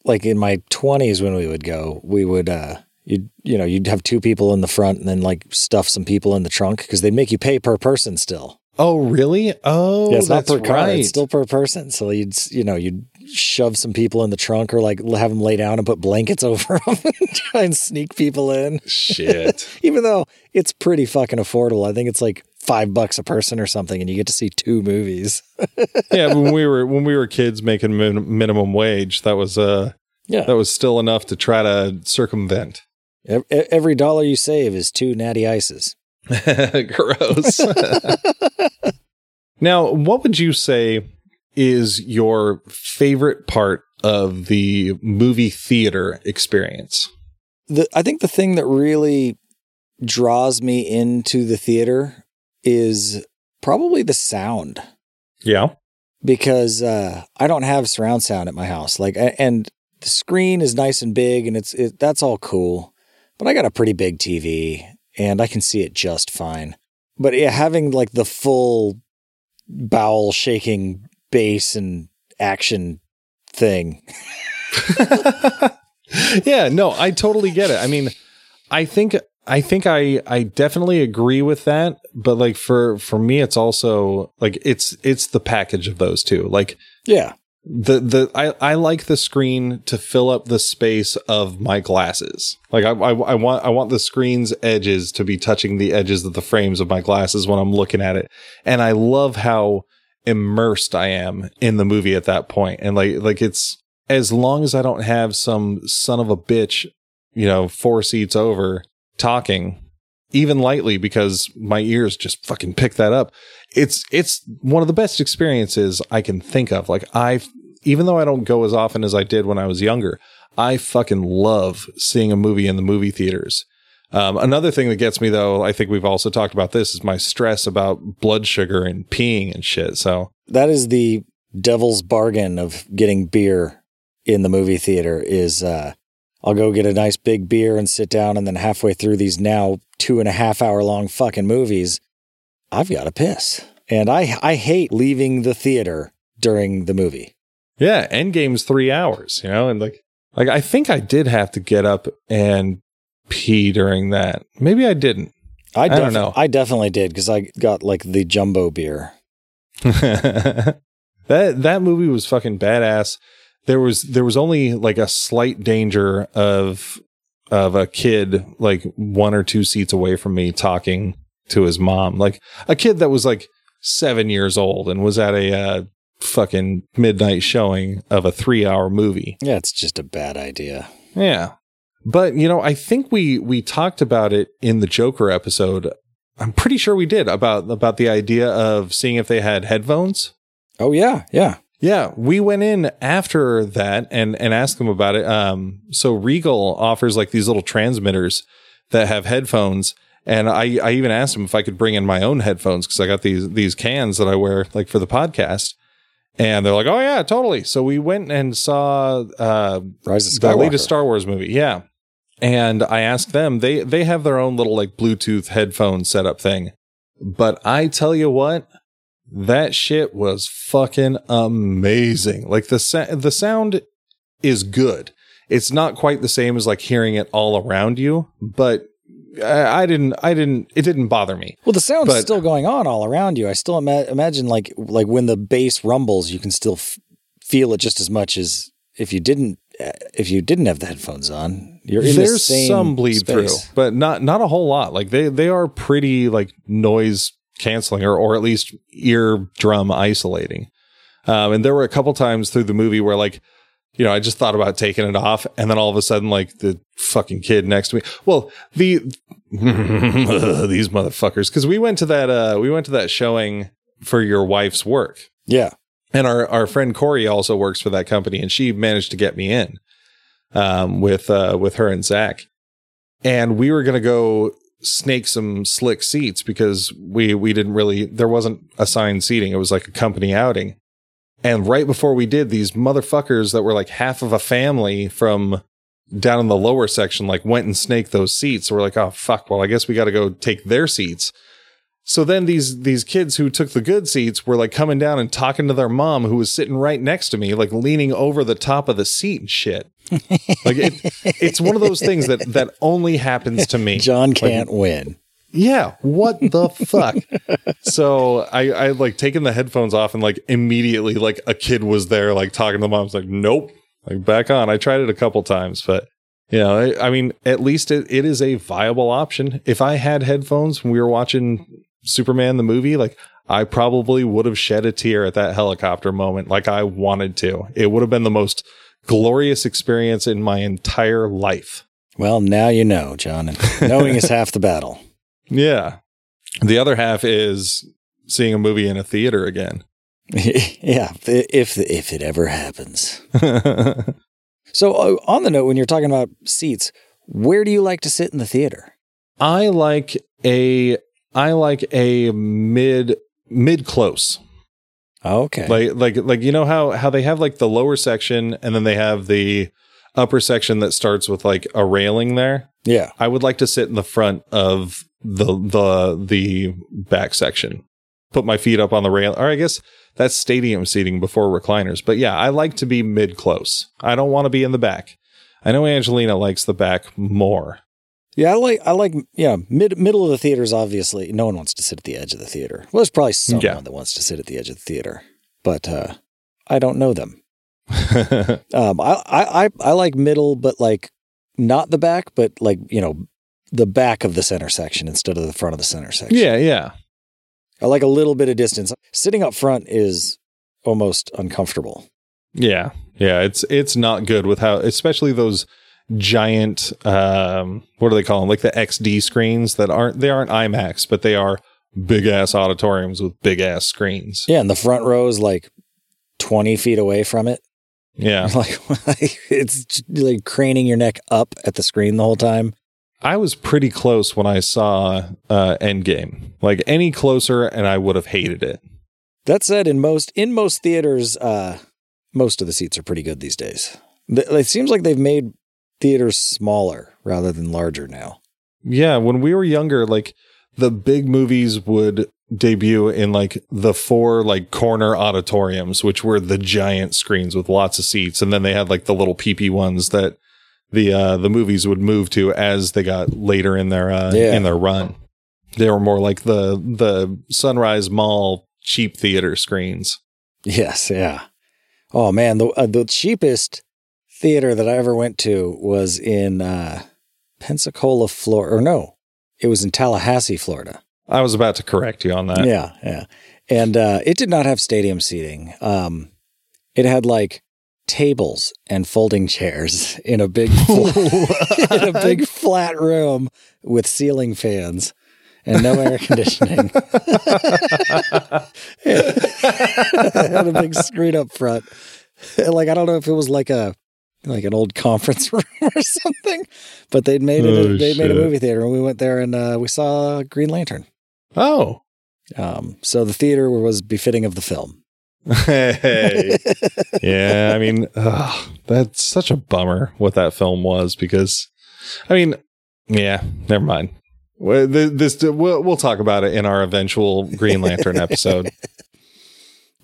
like in my 20s when we would go, we would uh you'd you know, you'd have two people in the front and then like stuff some people in the trunk because they'd make you pay per person still. Oh, really? Oh, yeah, it's not that's per car, right. it's still per person. So you'd you know, you'd shove some people in the trunk or like have them lay down and put blankets over them and try and sneak people in. Shit. Even though it's pretty fucking affordable. I think it's like 5 bucks a person or something and you get to see two movies. yeah, when we were when we were kids making min- minimum wage, that was uh Yeah. that was still enough to try to circumvent. Ev- Every dollar you save is two natty ices. Gross. now, what would you say is your favorite part of the movie theater experience? the I think the thing that really draws me into the theater is probably the sound Yeah. because uh, I don't have surround sound at my house. Like, and the screen is nice and big, and it's it, that's all cool. But I got a pretty big TV, and I can see it just fine. But yeah, having like the full bowel shaking bass and action thing, yeah, no, I totally get it. I mean, I think I think I I definitely agree with that, but like for for me it's also like it's it's the package of those two. Like yeah, the the I I like the screen to fill up the space of my glasses. Like I I, I want I want the screen's edges to be touching the edges of the frames of my glasses when I'm looking at it. And I love how immersed I am in the movie at that point. And like like it's as long as I don't have some son of a bitch, you know, four seats over talking even lightly because my ears just fucking pick that up. It's it's one of the best experiences I can think of. Like I even though I don't go as often as I did when I was younger, I fucking love seeing a movie in the movie theaters. Um, another thing that gets me though, I think we've also talked about this, is my stress about blood sugar and peeing and shit. So that is the devil's bargain of getting beer in the movie theater is uh I'll go get a nice big beer and sit down and then halfway through these now two and a half hour long fucking movies, I've got to piss. And I I hate leaving the theater during the movie. yeah, Endgame's three hours, you know, and like like I think I did have to get up and pee during that. Maybe I didn't. I, don't know. I definitely did because I got like the jumbo beer. that that movie was fucking badass. There was there was only like a slight danger of of a kid like one or two seats away from me talking to his mom, like a kid that was like seven years old and was at a uh, fucking midnight showing of a three hour movie. Yeah, it's just a bad idea. Yeah. But you know, I think we we talked about it in the Joker episode. I'm pretty sure we did about about the idea of seeing if they had headphones. Oh yeah, yeah. Yeah, we went in after that and and asked them about it. Um, so Regal offers like these little transmitters that have headphones, and I I even asked them if I could bring in my own headphones because I got these these cans that I wear like for the podcast, and they're like, oh yeah, totally. So we went and saw uh, Rise of the latest Star Wars movie. Yeah. And I asked them, they they have their own little like Bluetooth headphone setup thing. But I tell you what, that shit was fucking amazing. Like the sa- the sound is good. It's not quite the same as like hearing it all around you, but I, I didn't I didn't it didn't bother me. Well, the sound's But- still going on all around you. I still ima- imagine like like when the bass rumbles, you can still f- feel it just as much as if you didn't if you didn't have the headphones on. You're in the There's same some bleed space. through, but not not a whole lot. Like they they are pretty like noise canceling or or at least eardrum isolating. Um, and there were a couple times through the movie where like you know I just thought about taking it off, and then all of a sudden like the fucking kid next to me. Well, the these motherfuckers because we went to that uh we went to that showing for your wife's work. Yeah. And our, our friend Corey also works for that company, and she managed to get me in um, with uh, with her and Zach. And we were gonna go snake some slick seats because we we didn't really there wasn't assigned seating. It was like a company outing. And right before we did, these motherfuckers that were like half of a family from down in the lower section like went and snaked those seats. So we're like, oh fuck, well I guess we got to go take their seats. So then these these kids who took the good seats were like coming down and talking to their mom who was sitting right next to me, like leaning over the top of the seat and shit. like it, it's one of those things that that only happens to me. John can't win. Yeah, what the fuck? so I I like taken the headphones off and like immediately like a kid was there like talking to the mom. I was like, nope, like back on. I tried it a couple times, but you know, I, I mean, at least it, it is a viable option. If I had headphones when we were watching Superman the movie, like I probably would have shed a tear at that helicopter moment, like I wanted to. It would have been the most glorious experience in my entire life. Well, now you know, John, and knowing is half the battle. Yeah. The other half is seeing a movie in a theater again. yeah, if if it ever happens. So, uh, on the note, when you're talking about seats, where do you like to sit in the theater? I like a I like a mid mid close. Okay. Like like like you know how how they have like the lower section and then they have the upper section that starts with like a railing there. yeah. I would like to sit in the front of the the the back section. Put my feet up on the rail. Or I guess that's stadium seating before recliners. But yeah, I like to be mid close. I don't want to be in the back. I know Angelina likes the back more. Yeah, I like I like yeah, mid middle of the theater is obviously no one wants to sit at the edge of the theater. Well, there's probably someone Yeah. that wants to sit at the edge of the theater, but uh, I don't know them. Um, I, I I I like middle, but like not the back, but like you know the back of the center section instead of the front of the center section. yeah, yeah. I like a little bit of distance. Sitting up front is almost uncomfortable. Yeah. Yeah, it's it's not good with how especially those giant um what do they call them? Like the XD screens that aren't they aren't IMAX, but they are big ass auditoriums with big ass screens. Yeah, and the front row is like twenty feet away from it. Yeah. Like it's like craning your neck up at the screen the whole time. I was pretty close when I saw uh Endgame. Like any closer and I would have hated it. That said, in most in most theaters, uh, most of the seats are pretty good these days. It seems like they've made theaters smaller rather than larger now. Yeah, when we were younger, like the big movies would debut in like the four like corner auditoriums, which were the giant screens with lots of seats, and then they had like the little peepee ones that the uh the movies would move to as they got later in their uh Yeah. in their run. They were more like the the Sunrise Mall cheap theater screens. Yes, yeah. Oh man, the uh, the cheapest theater that I ever went to was in uh, Pensacola, Florida. Or no, it was in Tallahassee, Florida. I was about to correct you on that. Yeah, yeah. And uh, it did not have stadium seating. Um, it had like tables and folding chairs in a big fl- in a big flat room with ceiling fans and no air conditioning. it had a big screen up front. Like I don't know if it was like a like an old conference room or something, but they'd made it. Oh, they made a movie theater, and we went there and uh, we saw Green Lantern. Oh. Um, so the theater was befitting of the film. Hey. yeah, I mean, ugh, that's such a bummer what that film was because, I mean, yeah, never mind. This we'll, we'll talk about it in our eventual Green Lantern episode.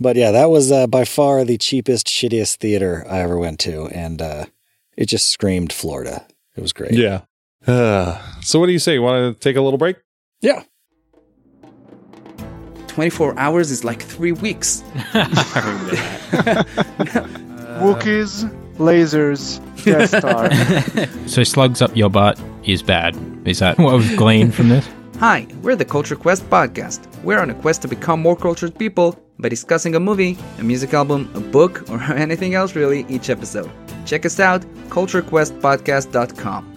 But yeah, that was uh, by far the cheapest, shittiest theater I ever went to, and uh, it just screamed Florida. It was great. yeah. Uh, so, what do you say? You want to take a little break? Yeah. 24 hours is like three weeks. Wookiees, lasers, Death Star. So slugs up your butt is bad. Is that what we've gleaned from this? Hi, we're the Culture Quest podcast. We're on a quest to become more cultured people by discussing a movie, a music album, a book, or anything else really each episode. Check us out, culturequestpodcast.com.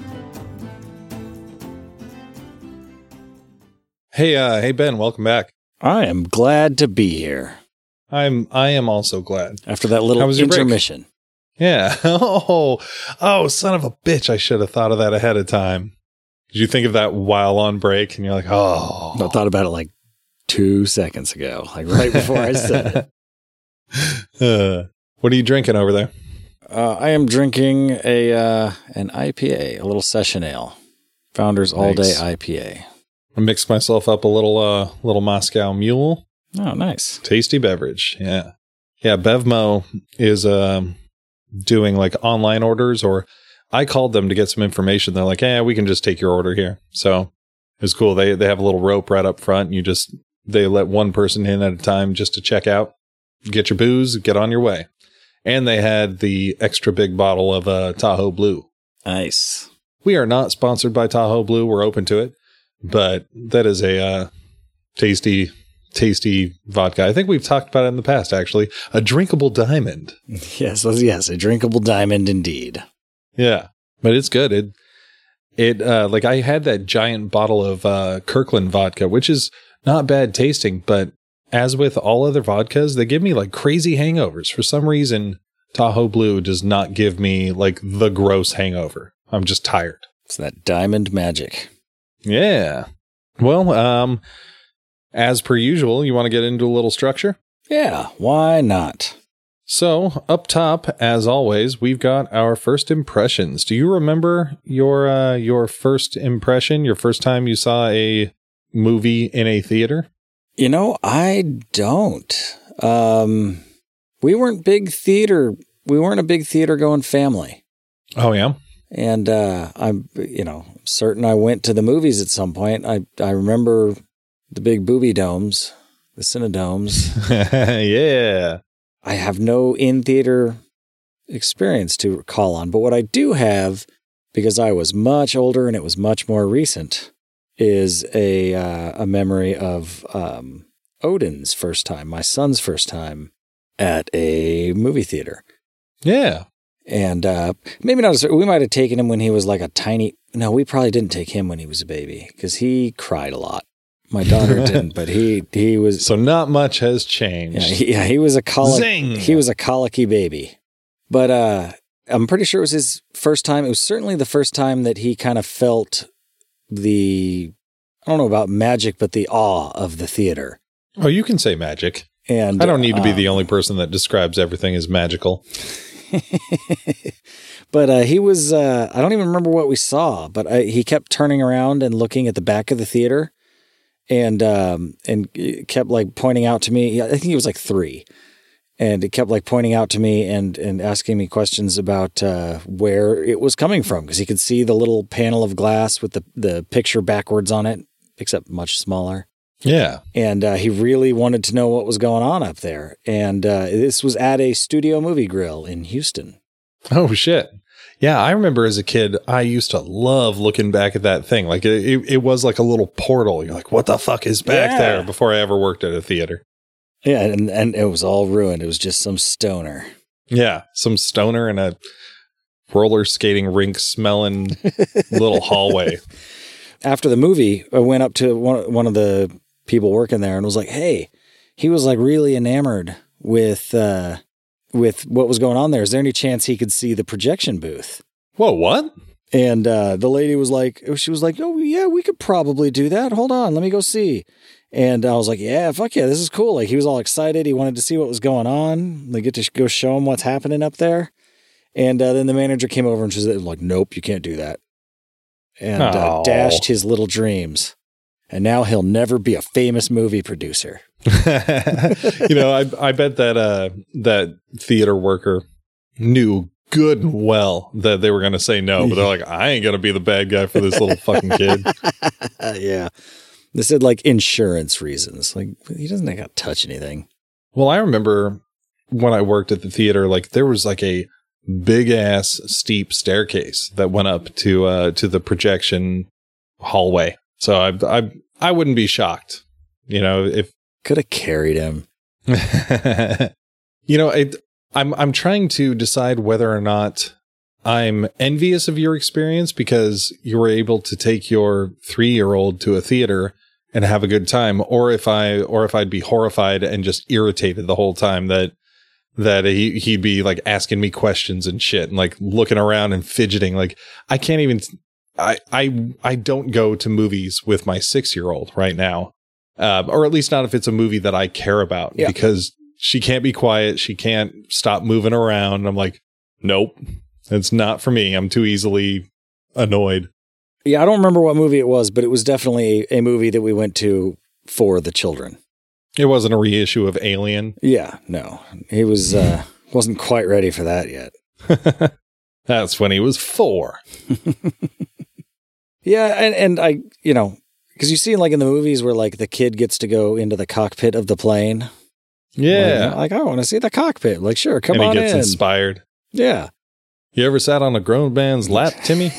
Hey, uh, hey Ben, welcome back. I am glad to be here I'm I am also glad. after that How little was your break? intermission. Yeah. Oh, oh, son of a bitch! I should have thought of that ahead of time. Did you think of that while on break? And you're like, oh, I thought about it like two seconds ago, like right before I said it. Uh, what are you drinking over there? Uh, I am drinking a uh, an IPA, a little session ale, Founders All Day IPA. I mixed myself up a little, uh, little Moscow Mule, Oh, nice. tasty beverage. Yeah, yeah. Bevmo is um, doing like online orders, or I called them to get some information. They're like, yeah, we can just take your order here. So it was cool. They they have a little rope right up front. And you just they let one person in at a time just to check out, get your booze, get on your way. And they had the extra big bottle of uh, Tahoe Blue. Nice. We are not sponsored by Tahoe Blue. We're open to it, but that is a uh, tasty, tasty vodka. I think we've talked about it in the past. Actually, a drinkable diamond. Yes, yes, a drinkable diamond indeed. Yeah, but it's good. It it uh, like I had that giant bottle of uh, Kirkland vodka, which is not bad tasting, but as with all other vodkas, they give me like crazy hangovers. For some reason, Tahoe Blue does not give me like the gross hangover. I'm just tired. It's that diamond magic. Yeah. Well, um, as per usual, you want to get into a little structure? Yeah, why not? So, up top, as always, we've got our first impressions. Do you remember your uh, your first impression, your first time you saw a movie in a theater? You know, I don't. Um, we weren't big theater. We weren't a big theater going family. Oh yeah. And uh, I'm, you know, certain I went to the movies at some point. I I remember the big booby domes, the cinedomes. yeah. I have no in theater experience to call on, but what I do have, because I was much older and it was much more recent, is a uh, a memory of um, Odin's first time, my son's first time at a movie theater. Yeah. And uh, maybe not. As, we might have taken him when he was like a tiny. No, we probably didn't take him when he was a baby because he cried a lot. My daughter didn't, but he he was. So not much has Yeah, changed. he, yeah, he was a colic. Zing! He was a colicky baby, but uh, I'm pretty sure it was his first time. It was certainly the first time that he kind of felt the I don't know about magic, but the awe of the theater. oh, you can say magic. And I don't need to be um, the only person that describes everything as magical. but uh, he was. Uh, I don't even remember what we saw, but I, he kept turning around and looking at the back of the theater, and um, and kept like pointing out to me. I think he was like three, and it kept like pointing out to me and and asking me questions about uh, where it was coming from because he could see the little panel of glass with the the picture backwards on it, except much smaller Yeah. and uh, he really wanted to know what was going on up there. And uh, this was at a studio movie grill in Houston. Oh shit. Yeah, I remember as a kid, I used to love looking back at that thing. Like it, it, it was like a little portal. You're like, what the fuck is back Yeah. there? Before I ever worked at a theater. Yeah, and and it was all ruined. It was just some stoner. Yeah, some stoner in a roller skating rink smelling little hallway. After the movie, I went up to one one of the people working there and was like, "Hey, he was like really enamored with uh with what was going on there. Is there any chance he could see the projection booth?" Whoa, what? And uh, the lady was like, she was like, oh, yeah, we could probably do that. Hold on, let me go see. And I was like, yeah, fuck yeah, this is cool. Like, he was all excited. He wanted to see what was going on. They get to go show him what's happening up there. And uh, then the manager came over and she was like, nope, you can't do that. And uh, dashed his little dreams. And now he'll never be a famous movie producer. you know, I I bet that uh that theater worker knew good and well that they were going to say no, but they're like, I ain't going to be the bad guy for this little fucking kid. Yeah. They said like insurance reasons. Like, he doesn't got to touch anything. Well, I remember when I worked at the theater, like there was like a big ass steep staircase that went up to uh to the projection hallway. So I I I wouldn't be shocked, you know, if Could have carried him. you know, it, I'm I'm trying to decide whether or not I'm envious of your experience because you were able to take your three year old to a theater and have a good time, or if I or if I'd be horrified and just irritated the whole time that that he he'd be like asking me questions and shit and like looking around and fidgeting. Like I can't even. I I I don't go to movies with my six year old right now, uh, or at least not if it's a movie that I care about Yeah. because she can't be quiet. She can't stop moving around. I'm like, nope, it's not for me. I'm too easily annoyed. Yeah, I don't remember what movie it was, but it was definitely a movie that we went to for the children. It wasn't a reissue of Alien. Yeah, no. He was uh wasn't quite ready for that yet. That's when he was four. Yeah, and and I, you know, cuz you see like in the movies where like the kid gets to go into the cockpit of the plane. Yeah. Like, like, I want to see the cockpit. Like sure, come and he on gets in. inspired. yeah. You ever sat on a grown man's lap, Timmy?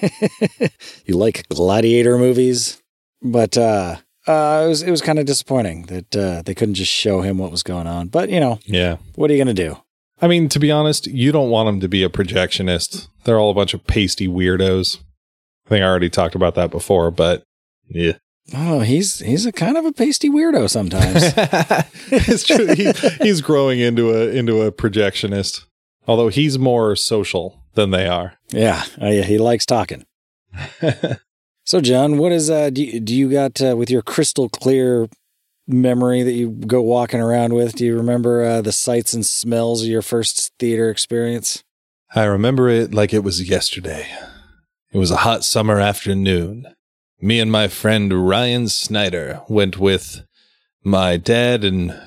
you like gladiator movies, but uh uh, it was it was kind of disappointing that uh, they couldn't just show him what was going on. But you know, yeah. what are you gonna do? I mean, to be honest, you don't want them to be a projectionist. They're all a bunch of pasty weirdos. I think I already talked about that before, but yeah. Oh, he's he's a kind of a pasty weirdo sometimes. it's true. He, he's growing into a into a projectionist. Although he's more social than they are. yeah, uh, yeah, he likes talking. So, John, what is uh do you, do you got uh, with your crystal clear memory that you go walking around with? Do you remember uh, the sights and smells of your first theater experience? I remember it like it was yesterday. It was a hot summer afternoon. Me and my friend Ryan Snyder went with my dad and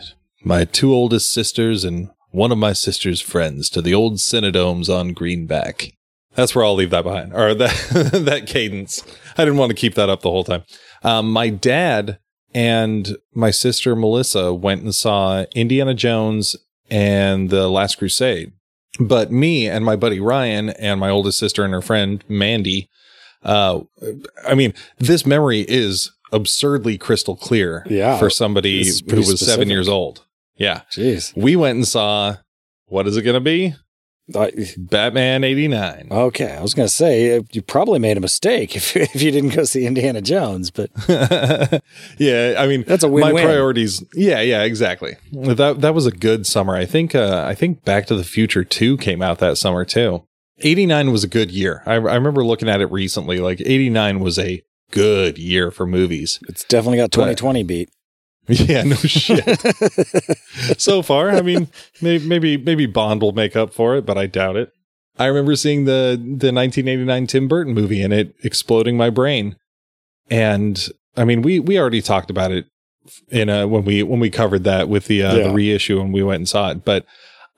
my two oldest sisters and one of my sister's friends to the old Cinedomes on Greenback. That's where I'll leave that behind, or that that cadence. I didn't want to keep that up the whole time. Um, my dad and my sister Melissa went and saw Indiana Jones and the Last Crusade. But me and my buddy Ryan and my oldest sister and her friend Mandy, uh, I mean, this memory is absurdly crystal clear Yeah. for somebody who was seven years old. Yeah. Jeez. We went and saw, what is it going to be? Uh, Batman 89. Okay, I was going to say uh, you probably made a mistake if if you didn't go see Indiana Jones, but yeah, I mean That's a My win-win. priorities. Yeah, yeah, exactly. That that was a good summer. I think. Uh, I think Back to the Future Two came out that summer too. Eighty nine was a good year. I, I remember looking at it recently. Like eighty nine was a good year for movies. it's definitely got 2020 beat. Yeah, no shit. so far, I mean, maybe maybe maybe Bond will make up for it, but I doubt it. I remember seeing the the 1989 Tim Burton movie and it exploding my brain. And I mean, we we already talked about it in a when we when we covered that with the uh, Yeah. the reissue and we went and saw it. But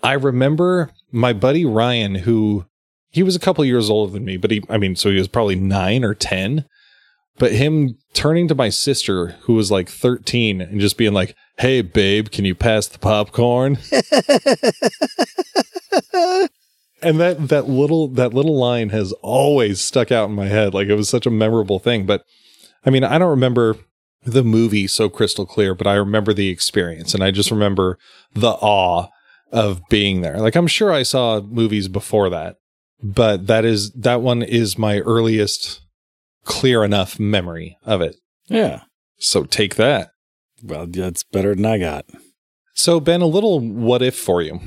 I remember my buddy Ryan, who he was a couple years older than me, but he I mean, so he was probably nine or ten. But him turning to my sister, who was like 13, and just being like, Hey, babe, can you pass the popcorn? and that that little that little line has always stuck out in my head. Like it was such a memorable thing. But I mean, I don't remember the movie so crystal clear, but I remember the experience, and I just remember the awe of being there. Like I'm sure I saw movies before that, but that is that one is my earliest clear enough memory of it. Yeah. So take that. Well, that's better than I got. So, Ben, a little what if for you.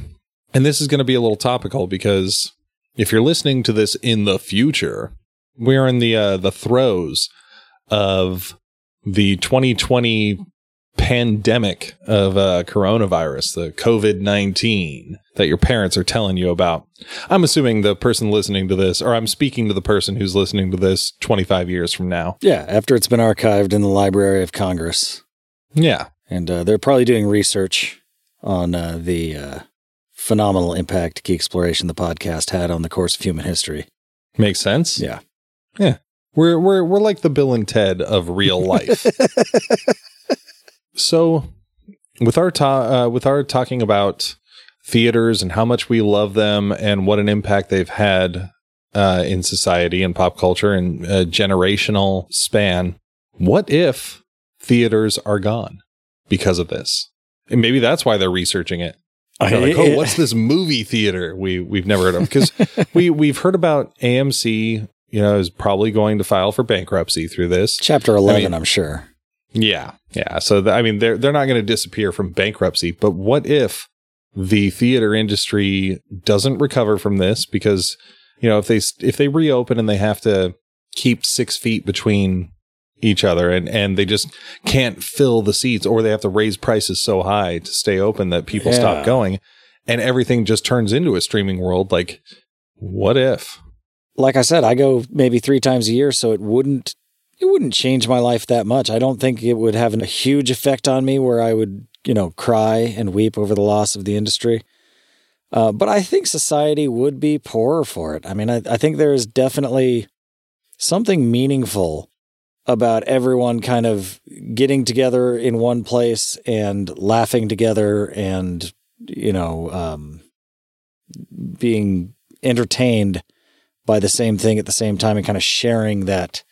And this is going to be a little topical because if you're listening to this in the future, we're in the uh, the throes of the 2020 pandemic of uh, coronavirus, the COVID 19 that your parents are telling you about. I'm assuming the person listening to this, or I'm speaking to the person who's listening to this 25 years from now. Yeah, after it's been archived in the Library of Congress. Yeah. And uh, they're probably doing research on uh, the uh, phenomenal impact Key Exploration, the podcast, had on the course of human history. Makes sense. Yeah. Yeah. We're we're we're like the Bill and Ted of real life. So, with our ta- uh, with our talking about theaters and how much we love them and what an impact they've had uh, in society and pop culture and a generational span, what if theaters are gone because of this? And maybe that's why they're researching it. They're like, oh, what's this movie theater we we've never heard of? Because we we've heard about AMC. You know, is probably going to file for bankruptcy through this. Chapter 11, I mean- I'm sure. Yeah, yeah. So th- I mean, they're they're not going to disappear from bankruptcy. But what if the theater industry doesn't recover from this because you know if they if they reopen and they have to keep six feet between each other and and they just can't fill the seats or they have to raise prices so high to stay open that people Yeah. stop going and everything just turns into a streaming world like what if Like I said, I go maybe three times a year, so it wouldn't it wouldn't change my life that much. I don't think it would have a huge effect on me where I would, you know, cry and weep over the loss of the industry. Uh, but I think society would be poorer for it. I mean, I, I think there is definitely something meaningful about everyone kind of getting together in one place and laughing together and, you know, um, being entertained by the same thing at the same time and kind of sharing that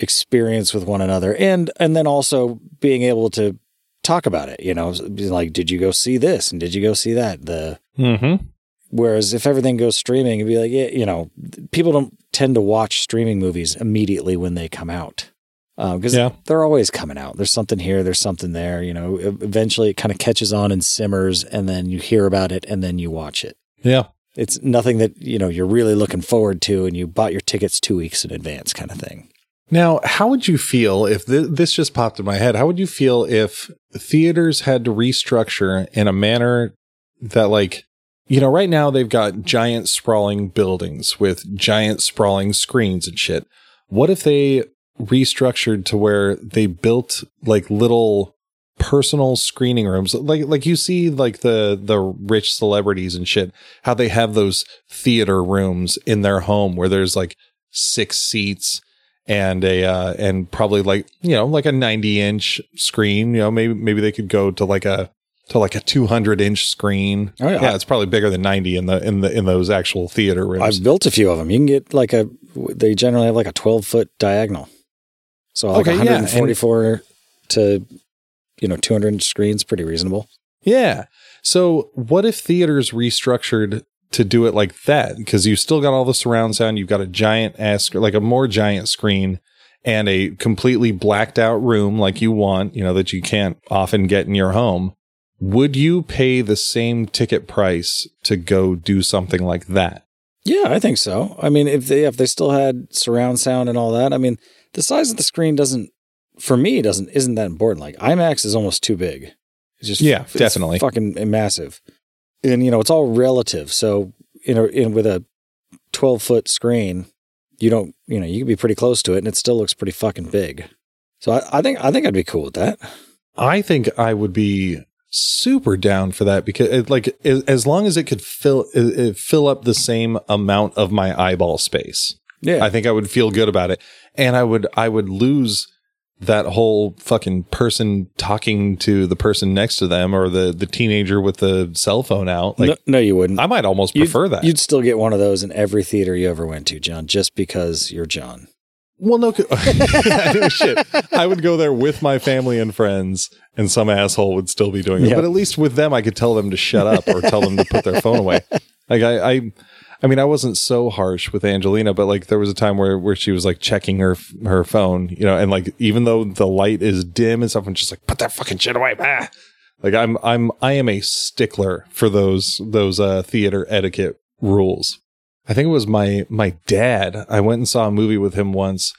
experience with one another and and then also being able to talk about it you know like did you go see this? And did you go see that? The mm-hmm. Whereas if everything goes streaming it'd be like yeah, you know people don't tend to watch streaming movies immediately when they come out because Yeah. they're always coming out. There's something here there's something there you know eventually it kind of catches on and simmers and then you hear about it and then you watch it. Yeah. It's nothing that you know you're really looking forward to and you bought your tickets two weeks in advance kind of thing Now, how would you feel if th- this just popped in my head? How would you feel if theaters had to restructure in a manner that, like, you know, right now they've got giant sprawling buildings with giant sprawling screens and shit. What if they restructured to where they built like little personal screening rooms like like you see like the the rich celebrities and shit how they have those theater rooms in their home where there's like six seats and a uh, and probably like you know like a 90 inch screen you know maybe maybe they could go to like a to like a 200 inch screen. Oh, yeah. yeah it's probably bigger than 90 in the in the in those actual theater rooms. I've built a few of them you can get like a they generally have like a 12 foot diagonal. So like Okay, yeah, and- 144 to you know 200 inch screens pretty reasonable. Yeah. So what if theaters restructured to do it like that? Because you've still got all the surround sound, you've got a giant ass, like a more giant screen and a completely blacked out room like you want, you know, that you can't often get in your home. Would you pay the same ticket price to go do something like that? yeah i think so i mean if they if they still had surround sound and all that i mean the size of the screen doesn't for me doesn't isn't that important like imax is almost too big it's just Yeah, definitely. fucking eh, massive and you know it's all relative so you know in with a 12 foot screen you don't you know you can be pretty close to it and it still looks pretty fucking big so i, I think i think i'd be cool with that I think I would be super down for that because it, like as, as long as it could fill it fill up the same amount of my eyeball space. yeah I think I would feel good about it. And I would I would lose that whole fucking person talking to the person next to them or the the teenager with the cell phone out. Like no, no, you wouldn't. I might almost You'd- prefer that. You'd still get one of those in every theater you ever went to, John, just because you're John. Well, no, no shit. I would go there with my family and friends, and some asshole would still be doing it. Yep. But at least with them, I could tell them to shut up or tell them to put their phone away. Like I, I, I mean, I wasn't so harsh with Angelina, but like there was a time where where she was like checking her her phone, you know, and like even though the light is dim and stuff, I'm just like put that fucking shit away. Ah. Like I'm I'm I am a stickler for those those uh theater etiquette rules. I think it was my my dad. I went and saw a movie with him once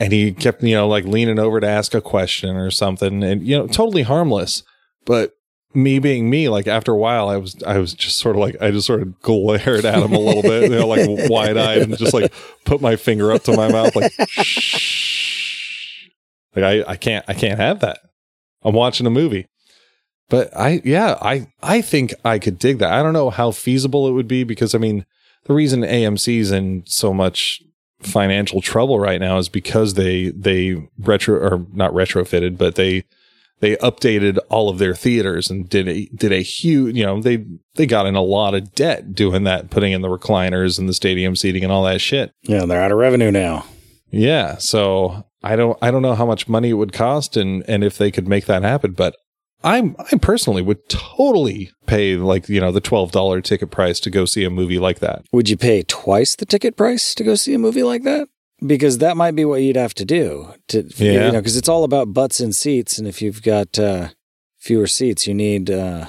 and he kept, you know, like leaning over to ask a question or something and you know, totally harmless. But me being me, like after a while I was I was just sort of like I just sort of glared at him a little bit, you know, like wide eyed and just like put my finger up to my mouth like shh. Like I, I can't I can't have that. I'm watching a movie. But I yeah, I I think I could dig that. I don't know how feasible it would be because I mean the reason AMC's in so much financial trouble right now is because they they retro or not retrofitted, but they they updated all of their theaters and did a did a huge you know they they got in a lot of debt doing that, putting in the recliners and the stadium seating and all that shit. Yeah, they're out of revenue now. Yeah, so I don't I don't know how much money it would cost and and if they could make that happen, but I'm I personally would totally pay like you know the twelve dollar ticket price to go see a movie like that. Would you pay twice the ticket price to go see a movie like that? Because that might be what you'd have to do to, Yeah. you know, because it's all about butts and seats, and if you've got uh, fewer seats, you need uh,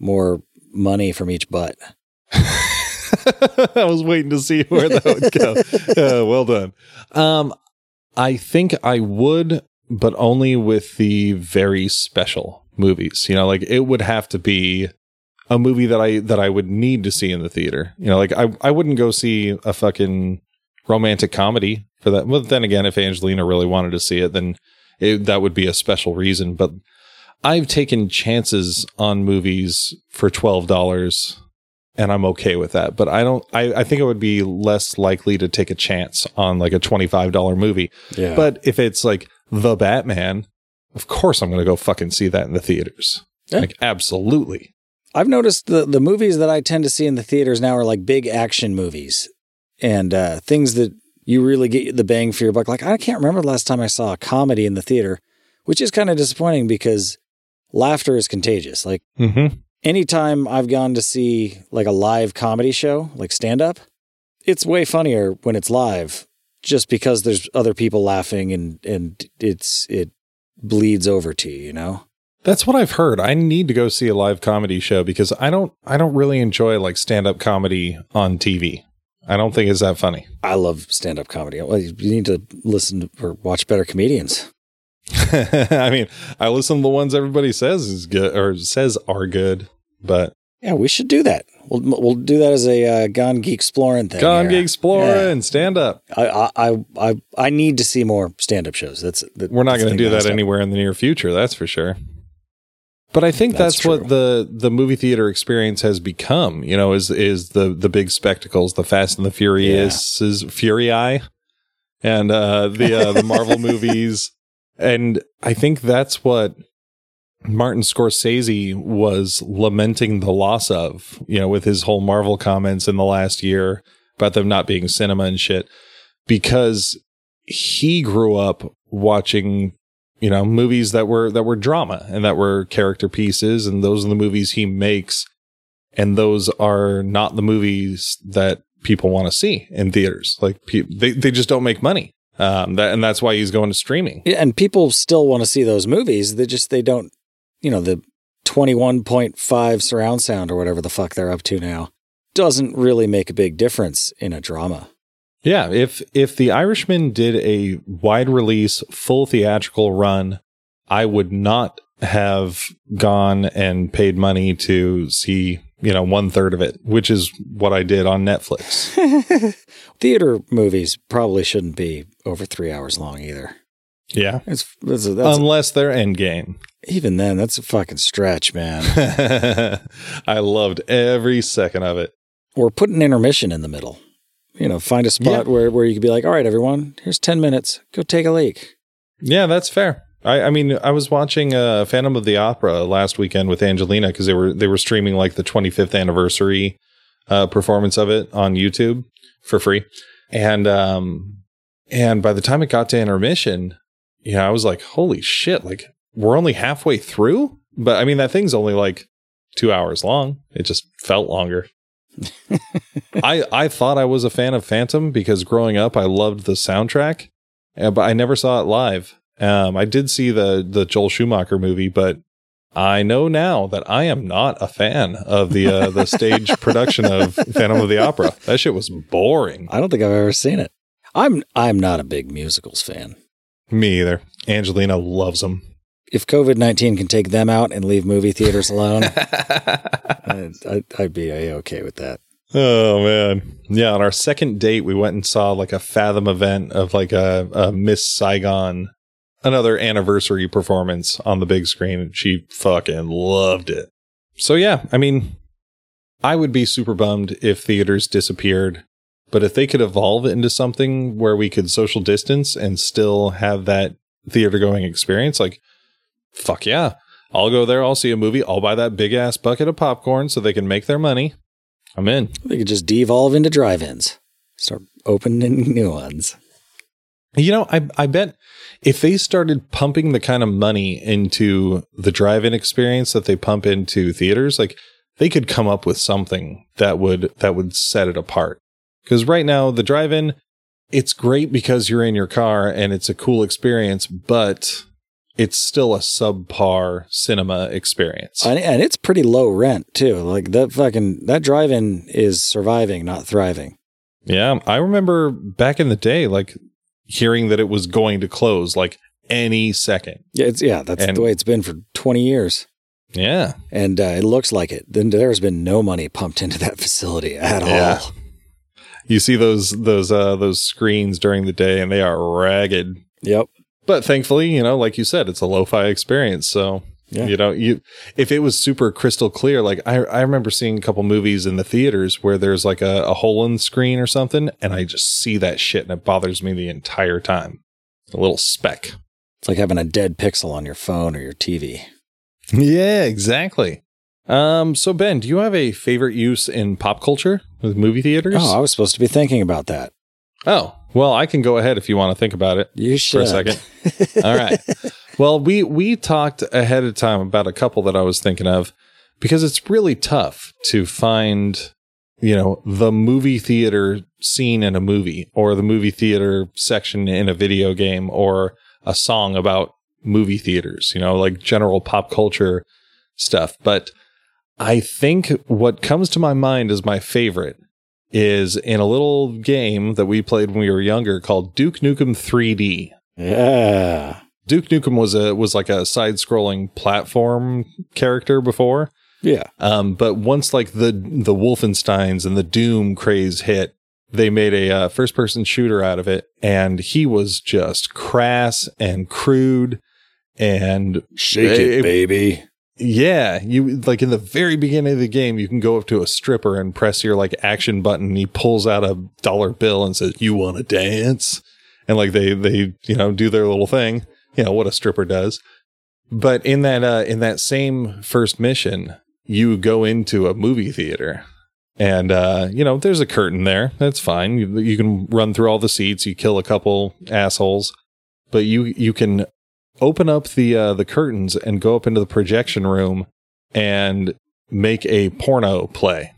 more money from each butt. I was waiting to see where that would go. Yeah, well done. Um, I think I would, but only with the very special movies. You know, like it would have to be a movie that I that I would need to see in the theater. You know, like I I wouldn't go see a fucking romantic comedy for that. But then again, if Angelina really wanted to see it, then it, that would be a special reason. But I've taken chances on movies for twelve dollars and I'm okay with that. But I don't. I, I think it would be less likely to take a chance on like a twenty five dollar movie. Yeah. But if it's like the Batman, of course I'm going to go fucking see that in the theaters. Yeah. Like absolutely. I've noticed the the movies that I tend to see in the theaters now are like big action movies and uh, things that you really get the bang for your buck. Like I can't remember the last time I saw a comedy in the theater, which is kind of disappointing because laughter is contagious. Like Mm-hmm. anytime I've gone to see like a live comedy show, like stand up, it's way funnier when it's live just because there's other people laughing and and it's it bleeds over to you, you know? That's what I've heard. I need to go see a live comedy show because I don't. I don't really enjoy like stand up comedy on TV. I don't think it's that funny. I love stand up comedy. Well, you need to listen to, or watch better comedians. I mean, I listen to the ones everybody says is good or says are good, but Yeah, we should do that. We'll we'll do that as a uh, Gone Geek Exploring thing. Gone here. Geek Explorer Yeah. and stand up. I, I I I need to see more stand up shows. That's that, We're not going to do that nonstop. anywhere in the near future, that's for sure. But I think That's that's, what the the movie theater experience has become. You know, is is the the big spectacles, the Fast and the Furious, is Fury Eye, and uh, the uh, the Marvel movies, and I think that's what Martin Scorsese was lamenting the loss of. You know, with his whole Marvel comments in the last year about them not being cinema and shit, because he grew up watching you know movies that were that were drama and that were character pieces and those are the movies he makes and those are not the movies that people want to see in theaters like pe- they, they just don't make money um that and that's why he's going to streaming Yeah, and people still want to see those movies. They just they don't, you know, the twenty one point five surround sound or whatever the fuck they're up to now doesn't really make a big difference in a drama. Yeah if if the irishman did a wide release full theatrical run i would not have gone and paid money to see you know one third of it which is what i did on netflix Theater movies probably shouldn't be over three hours long either. yeah It's that's, a, that's unless they're endgame. even then that's a fucking stretch, man. I loved every second of it. or put an intermission in the middle. You know, find a spot Yeah. where, where you could be like, all right, everyone, here's 10 minutes. Go take a leak. Yeah, that's fair. I, I mean, I was watching uh, Phantom of the Opera last weekend with Angelina because they were they were streaming like the 25th anniversary uh, performance of it on YouTube for free, and um, and by the time it got to intermission, you know, I was like, holy shit! Like we're only halfway through, but I mean that thing's only like two hours long. It just felt longer. I I thought I was a fan of Phantom because growing up I loved the soundtrack, uh, but I never saw it live. Um, I did see the the Joel Schumacher movie, but I know now that I am not a fan of the uh, the stage production of Phantom of the Opera. That shit was boring. I don't think I've ever seen it. I'm I'm not a big musicals fan. Me either. Angelina loves them. If COVID nineteen can take them out and leave movie theaters alone, I'd, I'd, be okay with that. Oh man, yeah. On our second date, we went and saw like a Fathom event of like a, a Miss Saigon, another anniversary performance on the big screen, and she fucking loved it. So yeah, I mean, I would be super bummed if theaters disappeared, but if they could evolve into something where we could social distance and still have that theater going experience, like, fuck yeah. I'll go there. I'll see a movie. I'll buy that big ass bucket of popcorn so they can make their money. I'm in. They could just devolve into drive-ins, start opening new ones. You know, I I bet if they started pumping the kind of money into the drive-in experience that they pump into theaters, like they could come up with something that would that would set it apart. Because right now the drive-in, it's great because you're in your car and it's a cool experience, but it's still a subpar cinema experience. And, and it's pretty low rent too. Like that fucking that drive-in is surviving, not thriving. Yeah, I remember back in the day, like hearing that it was going to close like any second. Yeah, it's yeah, that's And- the way it's been for 20 years. Yeah. And uh, it looks like it. Then there's been no money pumped into that facility at Yeah. all. You see those those uh those screens during the day and they are ragged. Yep. But thankfully, you know, like you said, it's a lo-fi experience. So Yeah. you know, you if it was super crystal clear, like I I remember seeing a couple movies in the theaters where there's like a, a hole in the screen or something, and I just see that shit and it bothers me the entire time. A little speck. It's like having a dead pixel on your phone or your TV. Yeah, exactly. Um, so Ben, do you have a favorite use in pop culture with movie theaters? Oh, I was supposed to be thinking about that. Oh, well, I can go ahead if you want to think about it You should. for a second. All right. Well, we we talked ahead of time about a couple that I was thinking of because it's really tough to find, you know, the movie theater scene in a movie or the movie theater section in a video game or a song about movie theaters, you know, like general pop culture stuff. But I think what comes to my mind as my favorite is in a little game that we played when we were younger called Duke Nukem 3D. Yeah. Duke Nukem was a was like a side scrolling platform character before. Yeah. Um, but once like the the Wolfensteins and the Doom craze hit, they made a uh, first person shooter out of it, and he was just crass and crude, and Shake it, it, baby. Yeah, you like in the very beginning of the game, you can go up to a stripper and press your like action button. And he pulls out a dollar bill and says, "You want to dance?" And like they they you know do their little thing, you know what a stripper does. But in that uh, in that same first mission, you go into a movie theater, and uh, you know there's a curtain there. That's fine. You, you can run through all the seats. You kill a couple assholes, but you you can open up the uh, the curtains and go up into the projection room and make a porno play.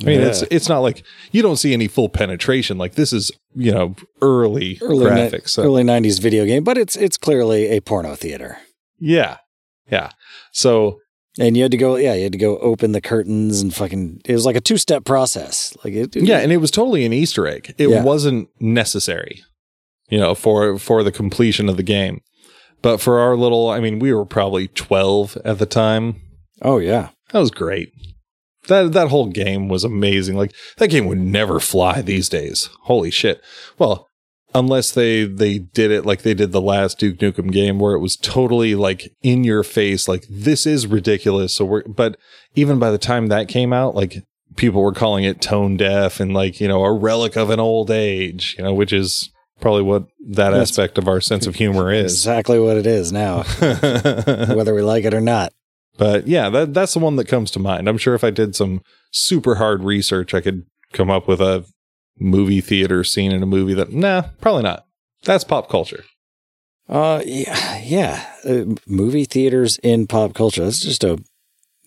I mean, it's Yeah. it's not like you don't see any full penetration. Like this is you know early, Early, ni- graphics. So, early 90s video game, but it's it's clearly a porno theater. yeah, yeah. So And you had to go, yeah, you had to go open the curtains and fucking. It was like a two step process. Like it, yeah, and it was totally an Easter egg. It Yeah. wasn't necessary, you know, for for the completion of the game. But for our little, I mean, we were probably twelve at the time. Oh yeah, That was great. That that whole game was amazing. Like that game would never fly these days. Holy shit. Well, unless they they did it like they did the last Duke Nukem game where it was totally like in your face like this is ridiculous. So we're but even by the time that came out like people were calling it tone deaf and like, you know, a relic of an old age, you know, which is probably what that That's aspect of our sense of humor is. Exactly what it is now, whether we like it or not. But yeah, that that's the one that comes to mind. I'm sure if I did some super hard research, I could come up with a movie theater scene in a movie that nah, probably not. That's pop culture. Uh, yeah, yeah. Uh, movie theaters in pop culture. That's just a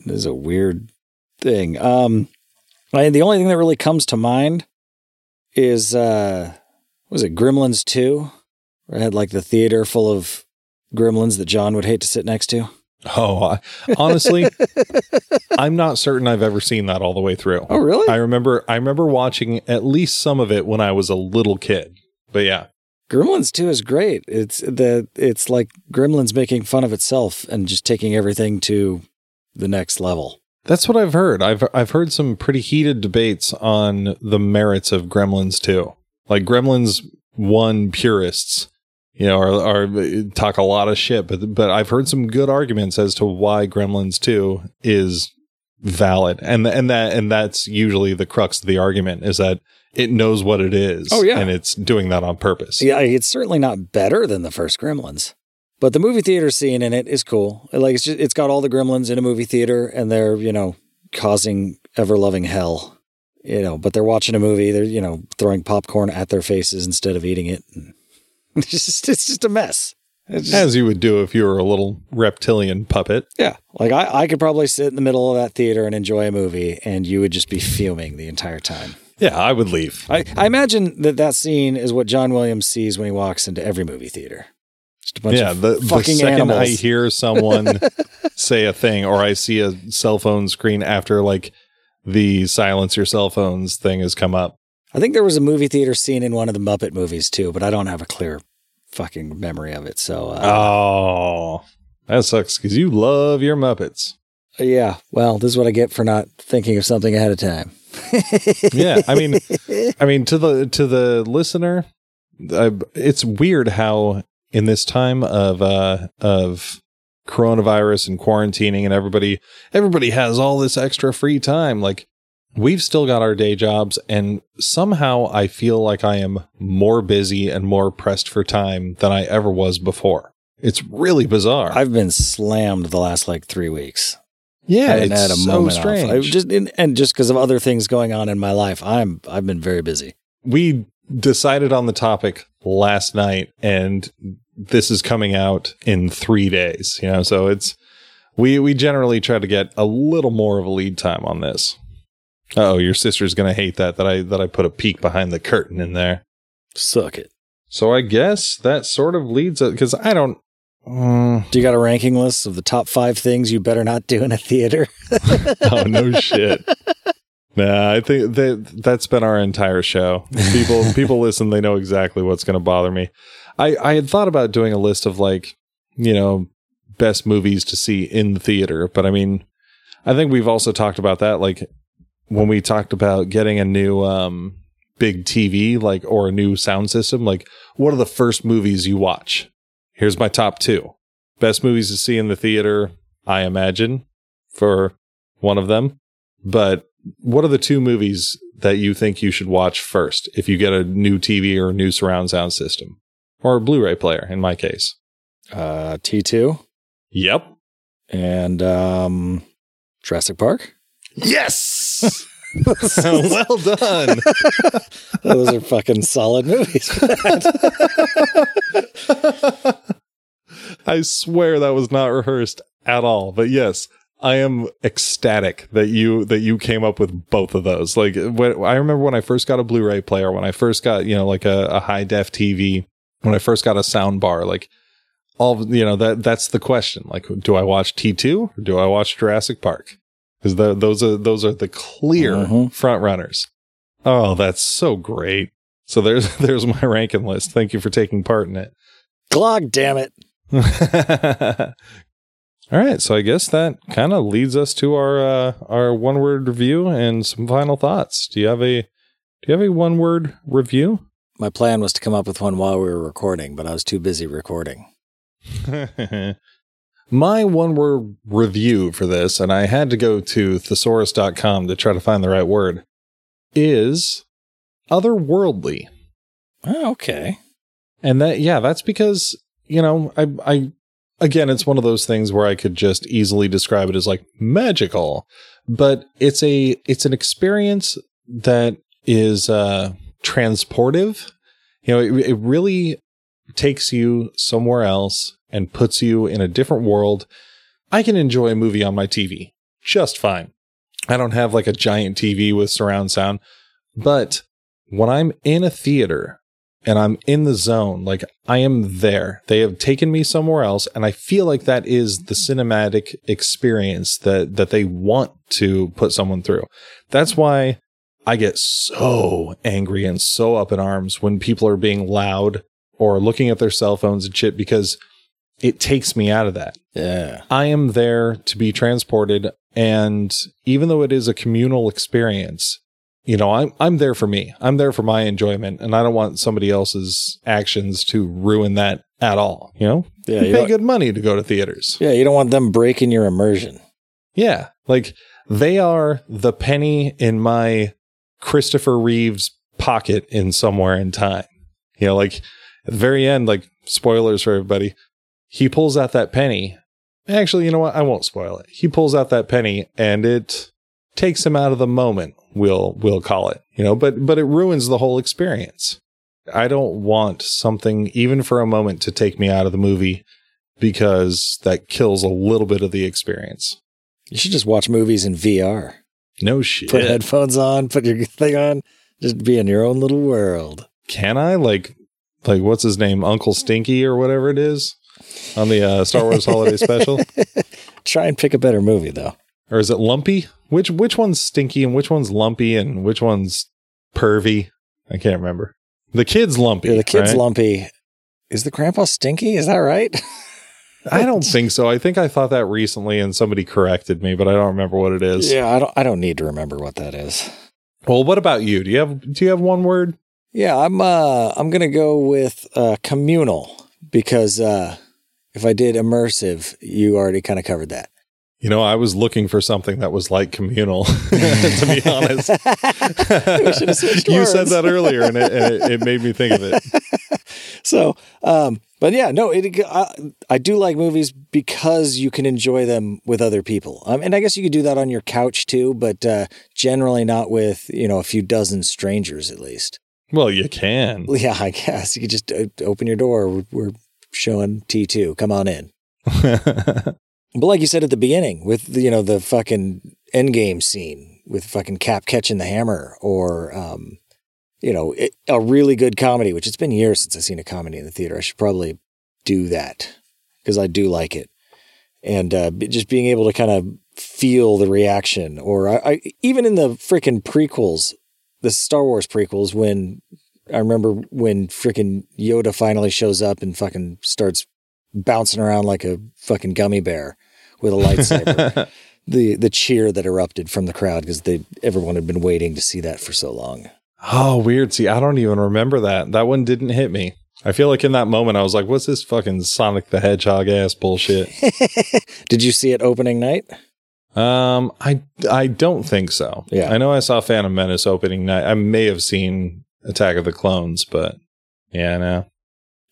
this is a weird thing. Um, I, the only thing that really comes to mind is uh, was it Gremlins two? Where I had like the theater full of gremlins that John would hate to sit next to. Oh, I, honestly, I'm not certain I've ever seen that all the way through. Oh, really? I remember I remember watching at least some of it when I was a little kid. But yeah. Gremlins 2 is great. It's the it's like Gremlins making fun of itself and just taking everything to the next level. That's what I've heard. I've I've heard some pretty heated debates on the merits of Gremlins 2. Like Gremlins 1 purists, you know, are, are talk a lot of shit, but but I've heard some good arguments as to why Gremlins 2 is valid. And and that and that's usually the crux of the argument is that it knows what it is. Oh, yeah. And it's doing that on purpose. Yeah, it's certainly not better than the first Gremlins. But the movie theater scene in it is cool. Like it's just, it's got all the gremlins in a movie theater and they're, you know, causing ever loving hell. You know, but they're watching a movie, they're, you know, throwing popcorn at their faces instead of eating it. It's just it's just a mess. It's just- As you would do if you were a little reptilian puppet. yeah. Like I, I could probably sit in the middle of that theater and enjoy a movie and you would just be fuming the entire time. Yeah, I would leave. I, I imagine that that scene is what John Williams sees when he walks into every movie theater. Just a bunch yeah, of the, the fucking second animals. I hear someone say a thing or I see a cell phone screen after like the silence your cell phones thing has come up. I think there was a movie theater scene in one of the Muppet movies too, but I don't have a clear fucking memory of it. So, uh, Oh, that sucks because you love your Muppets. yeah. Well, this is what I get for not thinking of something ahead of time. Yeah, I mean, I mean to the to the listener, uh, it's weird how in this time of uh of coronavirus and quarantining and everybody everybody has all this extra free time like we've still got our day jobs and somehow I feel like I am more busy and more pressed for time than I ever was before. It's really bizarre. I've been slammed the last like three weeks. yeah, I had a so moment strange. off. I just and, and just because of other things going on in my life, I'm I've been very busy. we decided on the topic last night and this is coming out in three days you know? So it's we we generally try to get a little more of a lead time on this. Oh your sister's gonna hate that that i that i put a peek behind the curtain in there. Suck it. so i guess that sort of leads us because i don't Mm, Do you got a ranking list of the top five things you better not do in a theater? oh no shit. Nah i think that that's been our entire show. People people listen they know exactly what's going to bother me i i had thought about doing a list of like you know best movies to see in the theater but i mean i think we've also talked about that like when we talked about getting a new um big tv like or a new sound system like what are the first movies you watch? Here's my top two. Best movies to see in the theater i imagine for one of them. But what are the two movies that you think you should watch first if you get a new TV or a new surround sound system or a Blu-ray player in my case? Uh, T2 Yep. and um, Jurassic Park. Yes. well done. Those are fucking solid movies. I swear that was not rehearsed at all. But yes, I am ecstatic that you that you came up with both of those. Like when, I remember when I first got a Blu-ray player, when I first got you know like a, a high def TV, when I first got a sound bar, like all you know that that's the question. Like, do I watch T two or do I watch Jurassic Park? Because those are those are the clear Mhm. front runners. Oh, that's so great. So there's there's my ranking list. Thank you for taking part in it. Glog, damn it. All right, so I guess that kind of leads us to our uh, our one word review and some final thoughts. Do you have a do you have a one word review? My plan was to come up with one while we were recording, but I was too busy recording. My one word review for this, and I had to go to thesaurus.com to try to find the right word, is otherworldly. Oh, okay. And that, yeah, that's because, you know, I, I, again, it's one of those things where I could just easily describe it as like magical, but it's a, it's an experience that is, uh, transportive. You know, it, it really takes you somewhere else and puts you in a different world. I can enjoy a movie on my TV just fine. I don't have like a giant TV with surround sound, but when I'm in a theater and I'm in the zone, like I am there, they have taken me somewhere else. And I feel like that is the cinematic experience that, that they want to put someone through. That's why I get so angry and so up in arms when people are being loud or looking at their cell phones and shit because it takes me out of that. Yeah. I am there to be transported. And even though it is a communal experience, you know, I'm I'm there for me. I'm there for my enjoyment, and I don't want somebody else's actions to ruin that at all. You know, Yeah. you You pay good money to go to theaters. yeah. You don't want them breaking your immersion. Yeah, like they are the penny in my Christopher Reeve's pocket in somewhere in time. You know, like at the very end, like spoilers for everybody, he pulls out that penny. Actually, you know what? I won't spoil it. He pulls out that penny and it takes him out of the moment. We'll we'll call it. You know, but but it ruins the whole experience. I don't want something even for a moment to take me out of the movie because that kills a little bit of the experience. You should just watch movies in VR. No shit. Put headphones on, put your thing on, just be in your own little world. Can I like like what's his name, Uncle Stinky or whatever it is on the uh, Star Wars Holiday Special, Try and pick a better movie though. or is it Lumpy? Which which one's Stinky and which one's Lumpy and which one's Pervy? I can't remember. The kid's Lumpy. Yeah, the kid's right? lumpy. Is the grandpa stinky? Is that right? I don't think so. I think I thought that recently and somebody corrected me, but I don't remember what it is. yeah, I don't. I don't need to remember what that is. Well, what about you? Do you have do you have one word? Yeah, I'm. Uh, I'm gonna go with uh, communal because uh, if I did immersive, you already kind of covered that. You know, I was looking for something that was like communal, to be honest. We should have switched you said that earlier, and, it, and it, it made me think of it. So, um, but yeah, no, it, I, I do like movies because you can enjoy them with other people. Um, and I guess you could do that on your couch too, but uh, generally not with, you know, a few dozen strangers at least. Well, you can. Yeah, I guess you could just uh, open your door. We're, we're showing T2. Come on in. But like you said at the beginning, with the, you know the fucking endgame scene with fucking Cap catching the hammer, or um, you know it, a really good comedy. Which it's been years since I've seen a comedy in the theater. I should probably do that because I do like it, and uh, just being able to kind of feel the reaction, or I, I even in the freaking prequels, the Star Wars prequels, when I remember when freaking Yoda finally shows up and fucking starts bouncing around like a fucking gummy bear with a lightsaber. the the cheer that erupted from the crowd because they everyone had been waiting to see that for so long. Oh, weird. See, I don't even remember that. That one didn't hit me. I feel like in that moment, I was like, what's this fucking Sonic the Hedgehog ass bullshit? Did you see it opening night? um, I, I don't think so. Yeah. I know I saw Phantom Menace opening night. I may have seen Attack of the Clones, but yeah, no.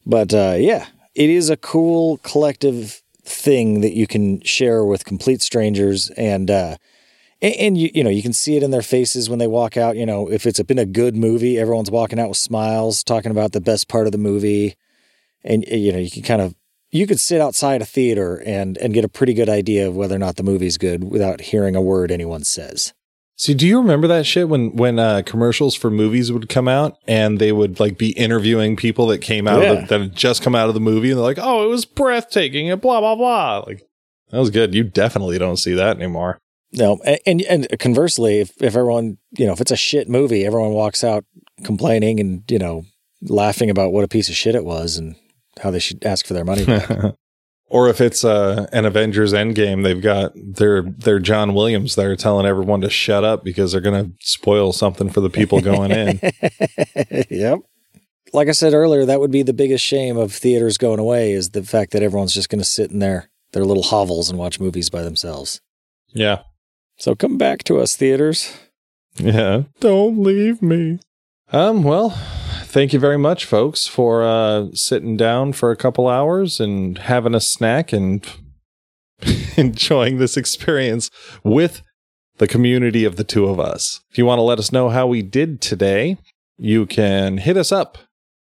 But uh, yeah, it is a cool collective thing that you can share with complete strangers and uh and, and you you know you can see it in their faces when they walk out you know if it's been a good movie everyone's walking out with smiles talking about the best part of the movie and uh, you know you can kind of you could sit outside a theater and and get a pretty good idea of whether or not the movie's good without hearing a word anyone says See, do you remember that shit when when uh, commercials for movies would come out and they would like be interviewing people that came out Yeah. of the, that had just come out of the movie and they're like, "Oh, it was breathtaking," and blah blah blah. Like that was good. You definitely don't see that anymore. No, and and conversely, if if everyone you know if it's a shit movie, everyone walks out complaining and you know laughing about what a piece of shit it was and how they should ask for their money back. or if it's uh, an Avengers Endgame, they've got their their John Williams there telling everyone to shut up because they're going to spoil something for the people going in. yep. Like I said earlier, that would be the biggest shame of theaters going away is the fact that everyone's just going to sit in their their little hovels and watch movies by themselves. yeah, So come back to us, theaters. yeah. Don't leave me. Um. Well, thank you very much, folks, for uh, sitting down for a couple hours and having a snack and enjoying this experience with the community of the two of us. If you want to let us know how we did today, you can hit us up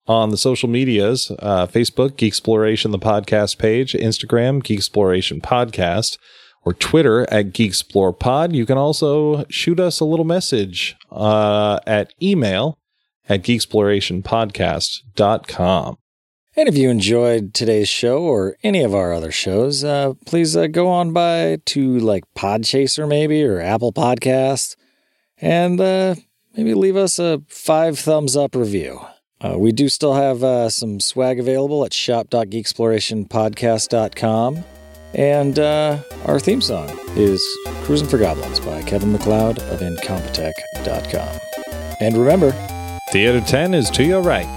on the social medias uh, Facebook, Geeksploration, the podcast page, Instagram, Geeksploration Podcast, or Twitter at Geek Explore Pod. You can also shoot us a little message uh, at email at geeksplorationpodcast.com. And if you enjoyed today's show or any of our other shows, uh, please uh, go on by to like Podchaser maybe or Apple Podcasts and uh, maybe leave us a five thumbs up review. Uh, we do still have uh, some swag available at shop.geeksplorationpodcast.com. And uh, our theme song is Cruising for Goblins by Kevin MacLeod of Incompetech.com. And remember, Theater 10 is to your right.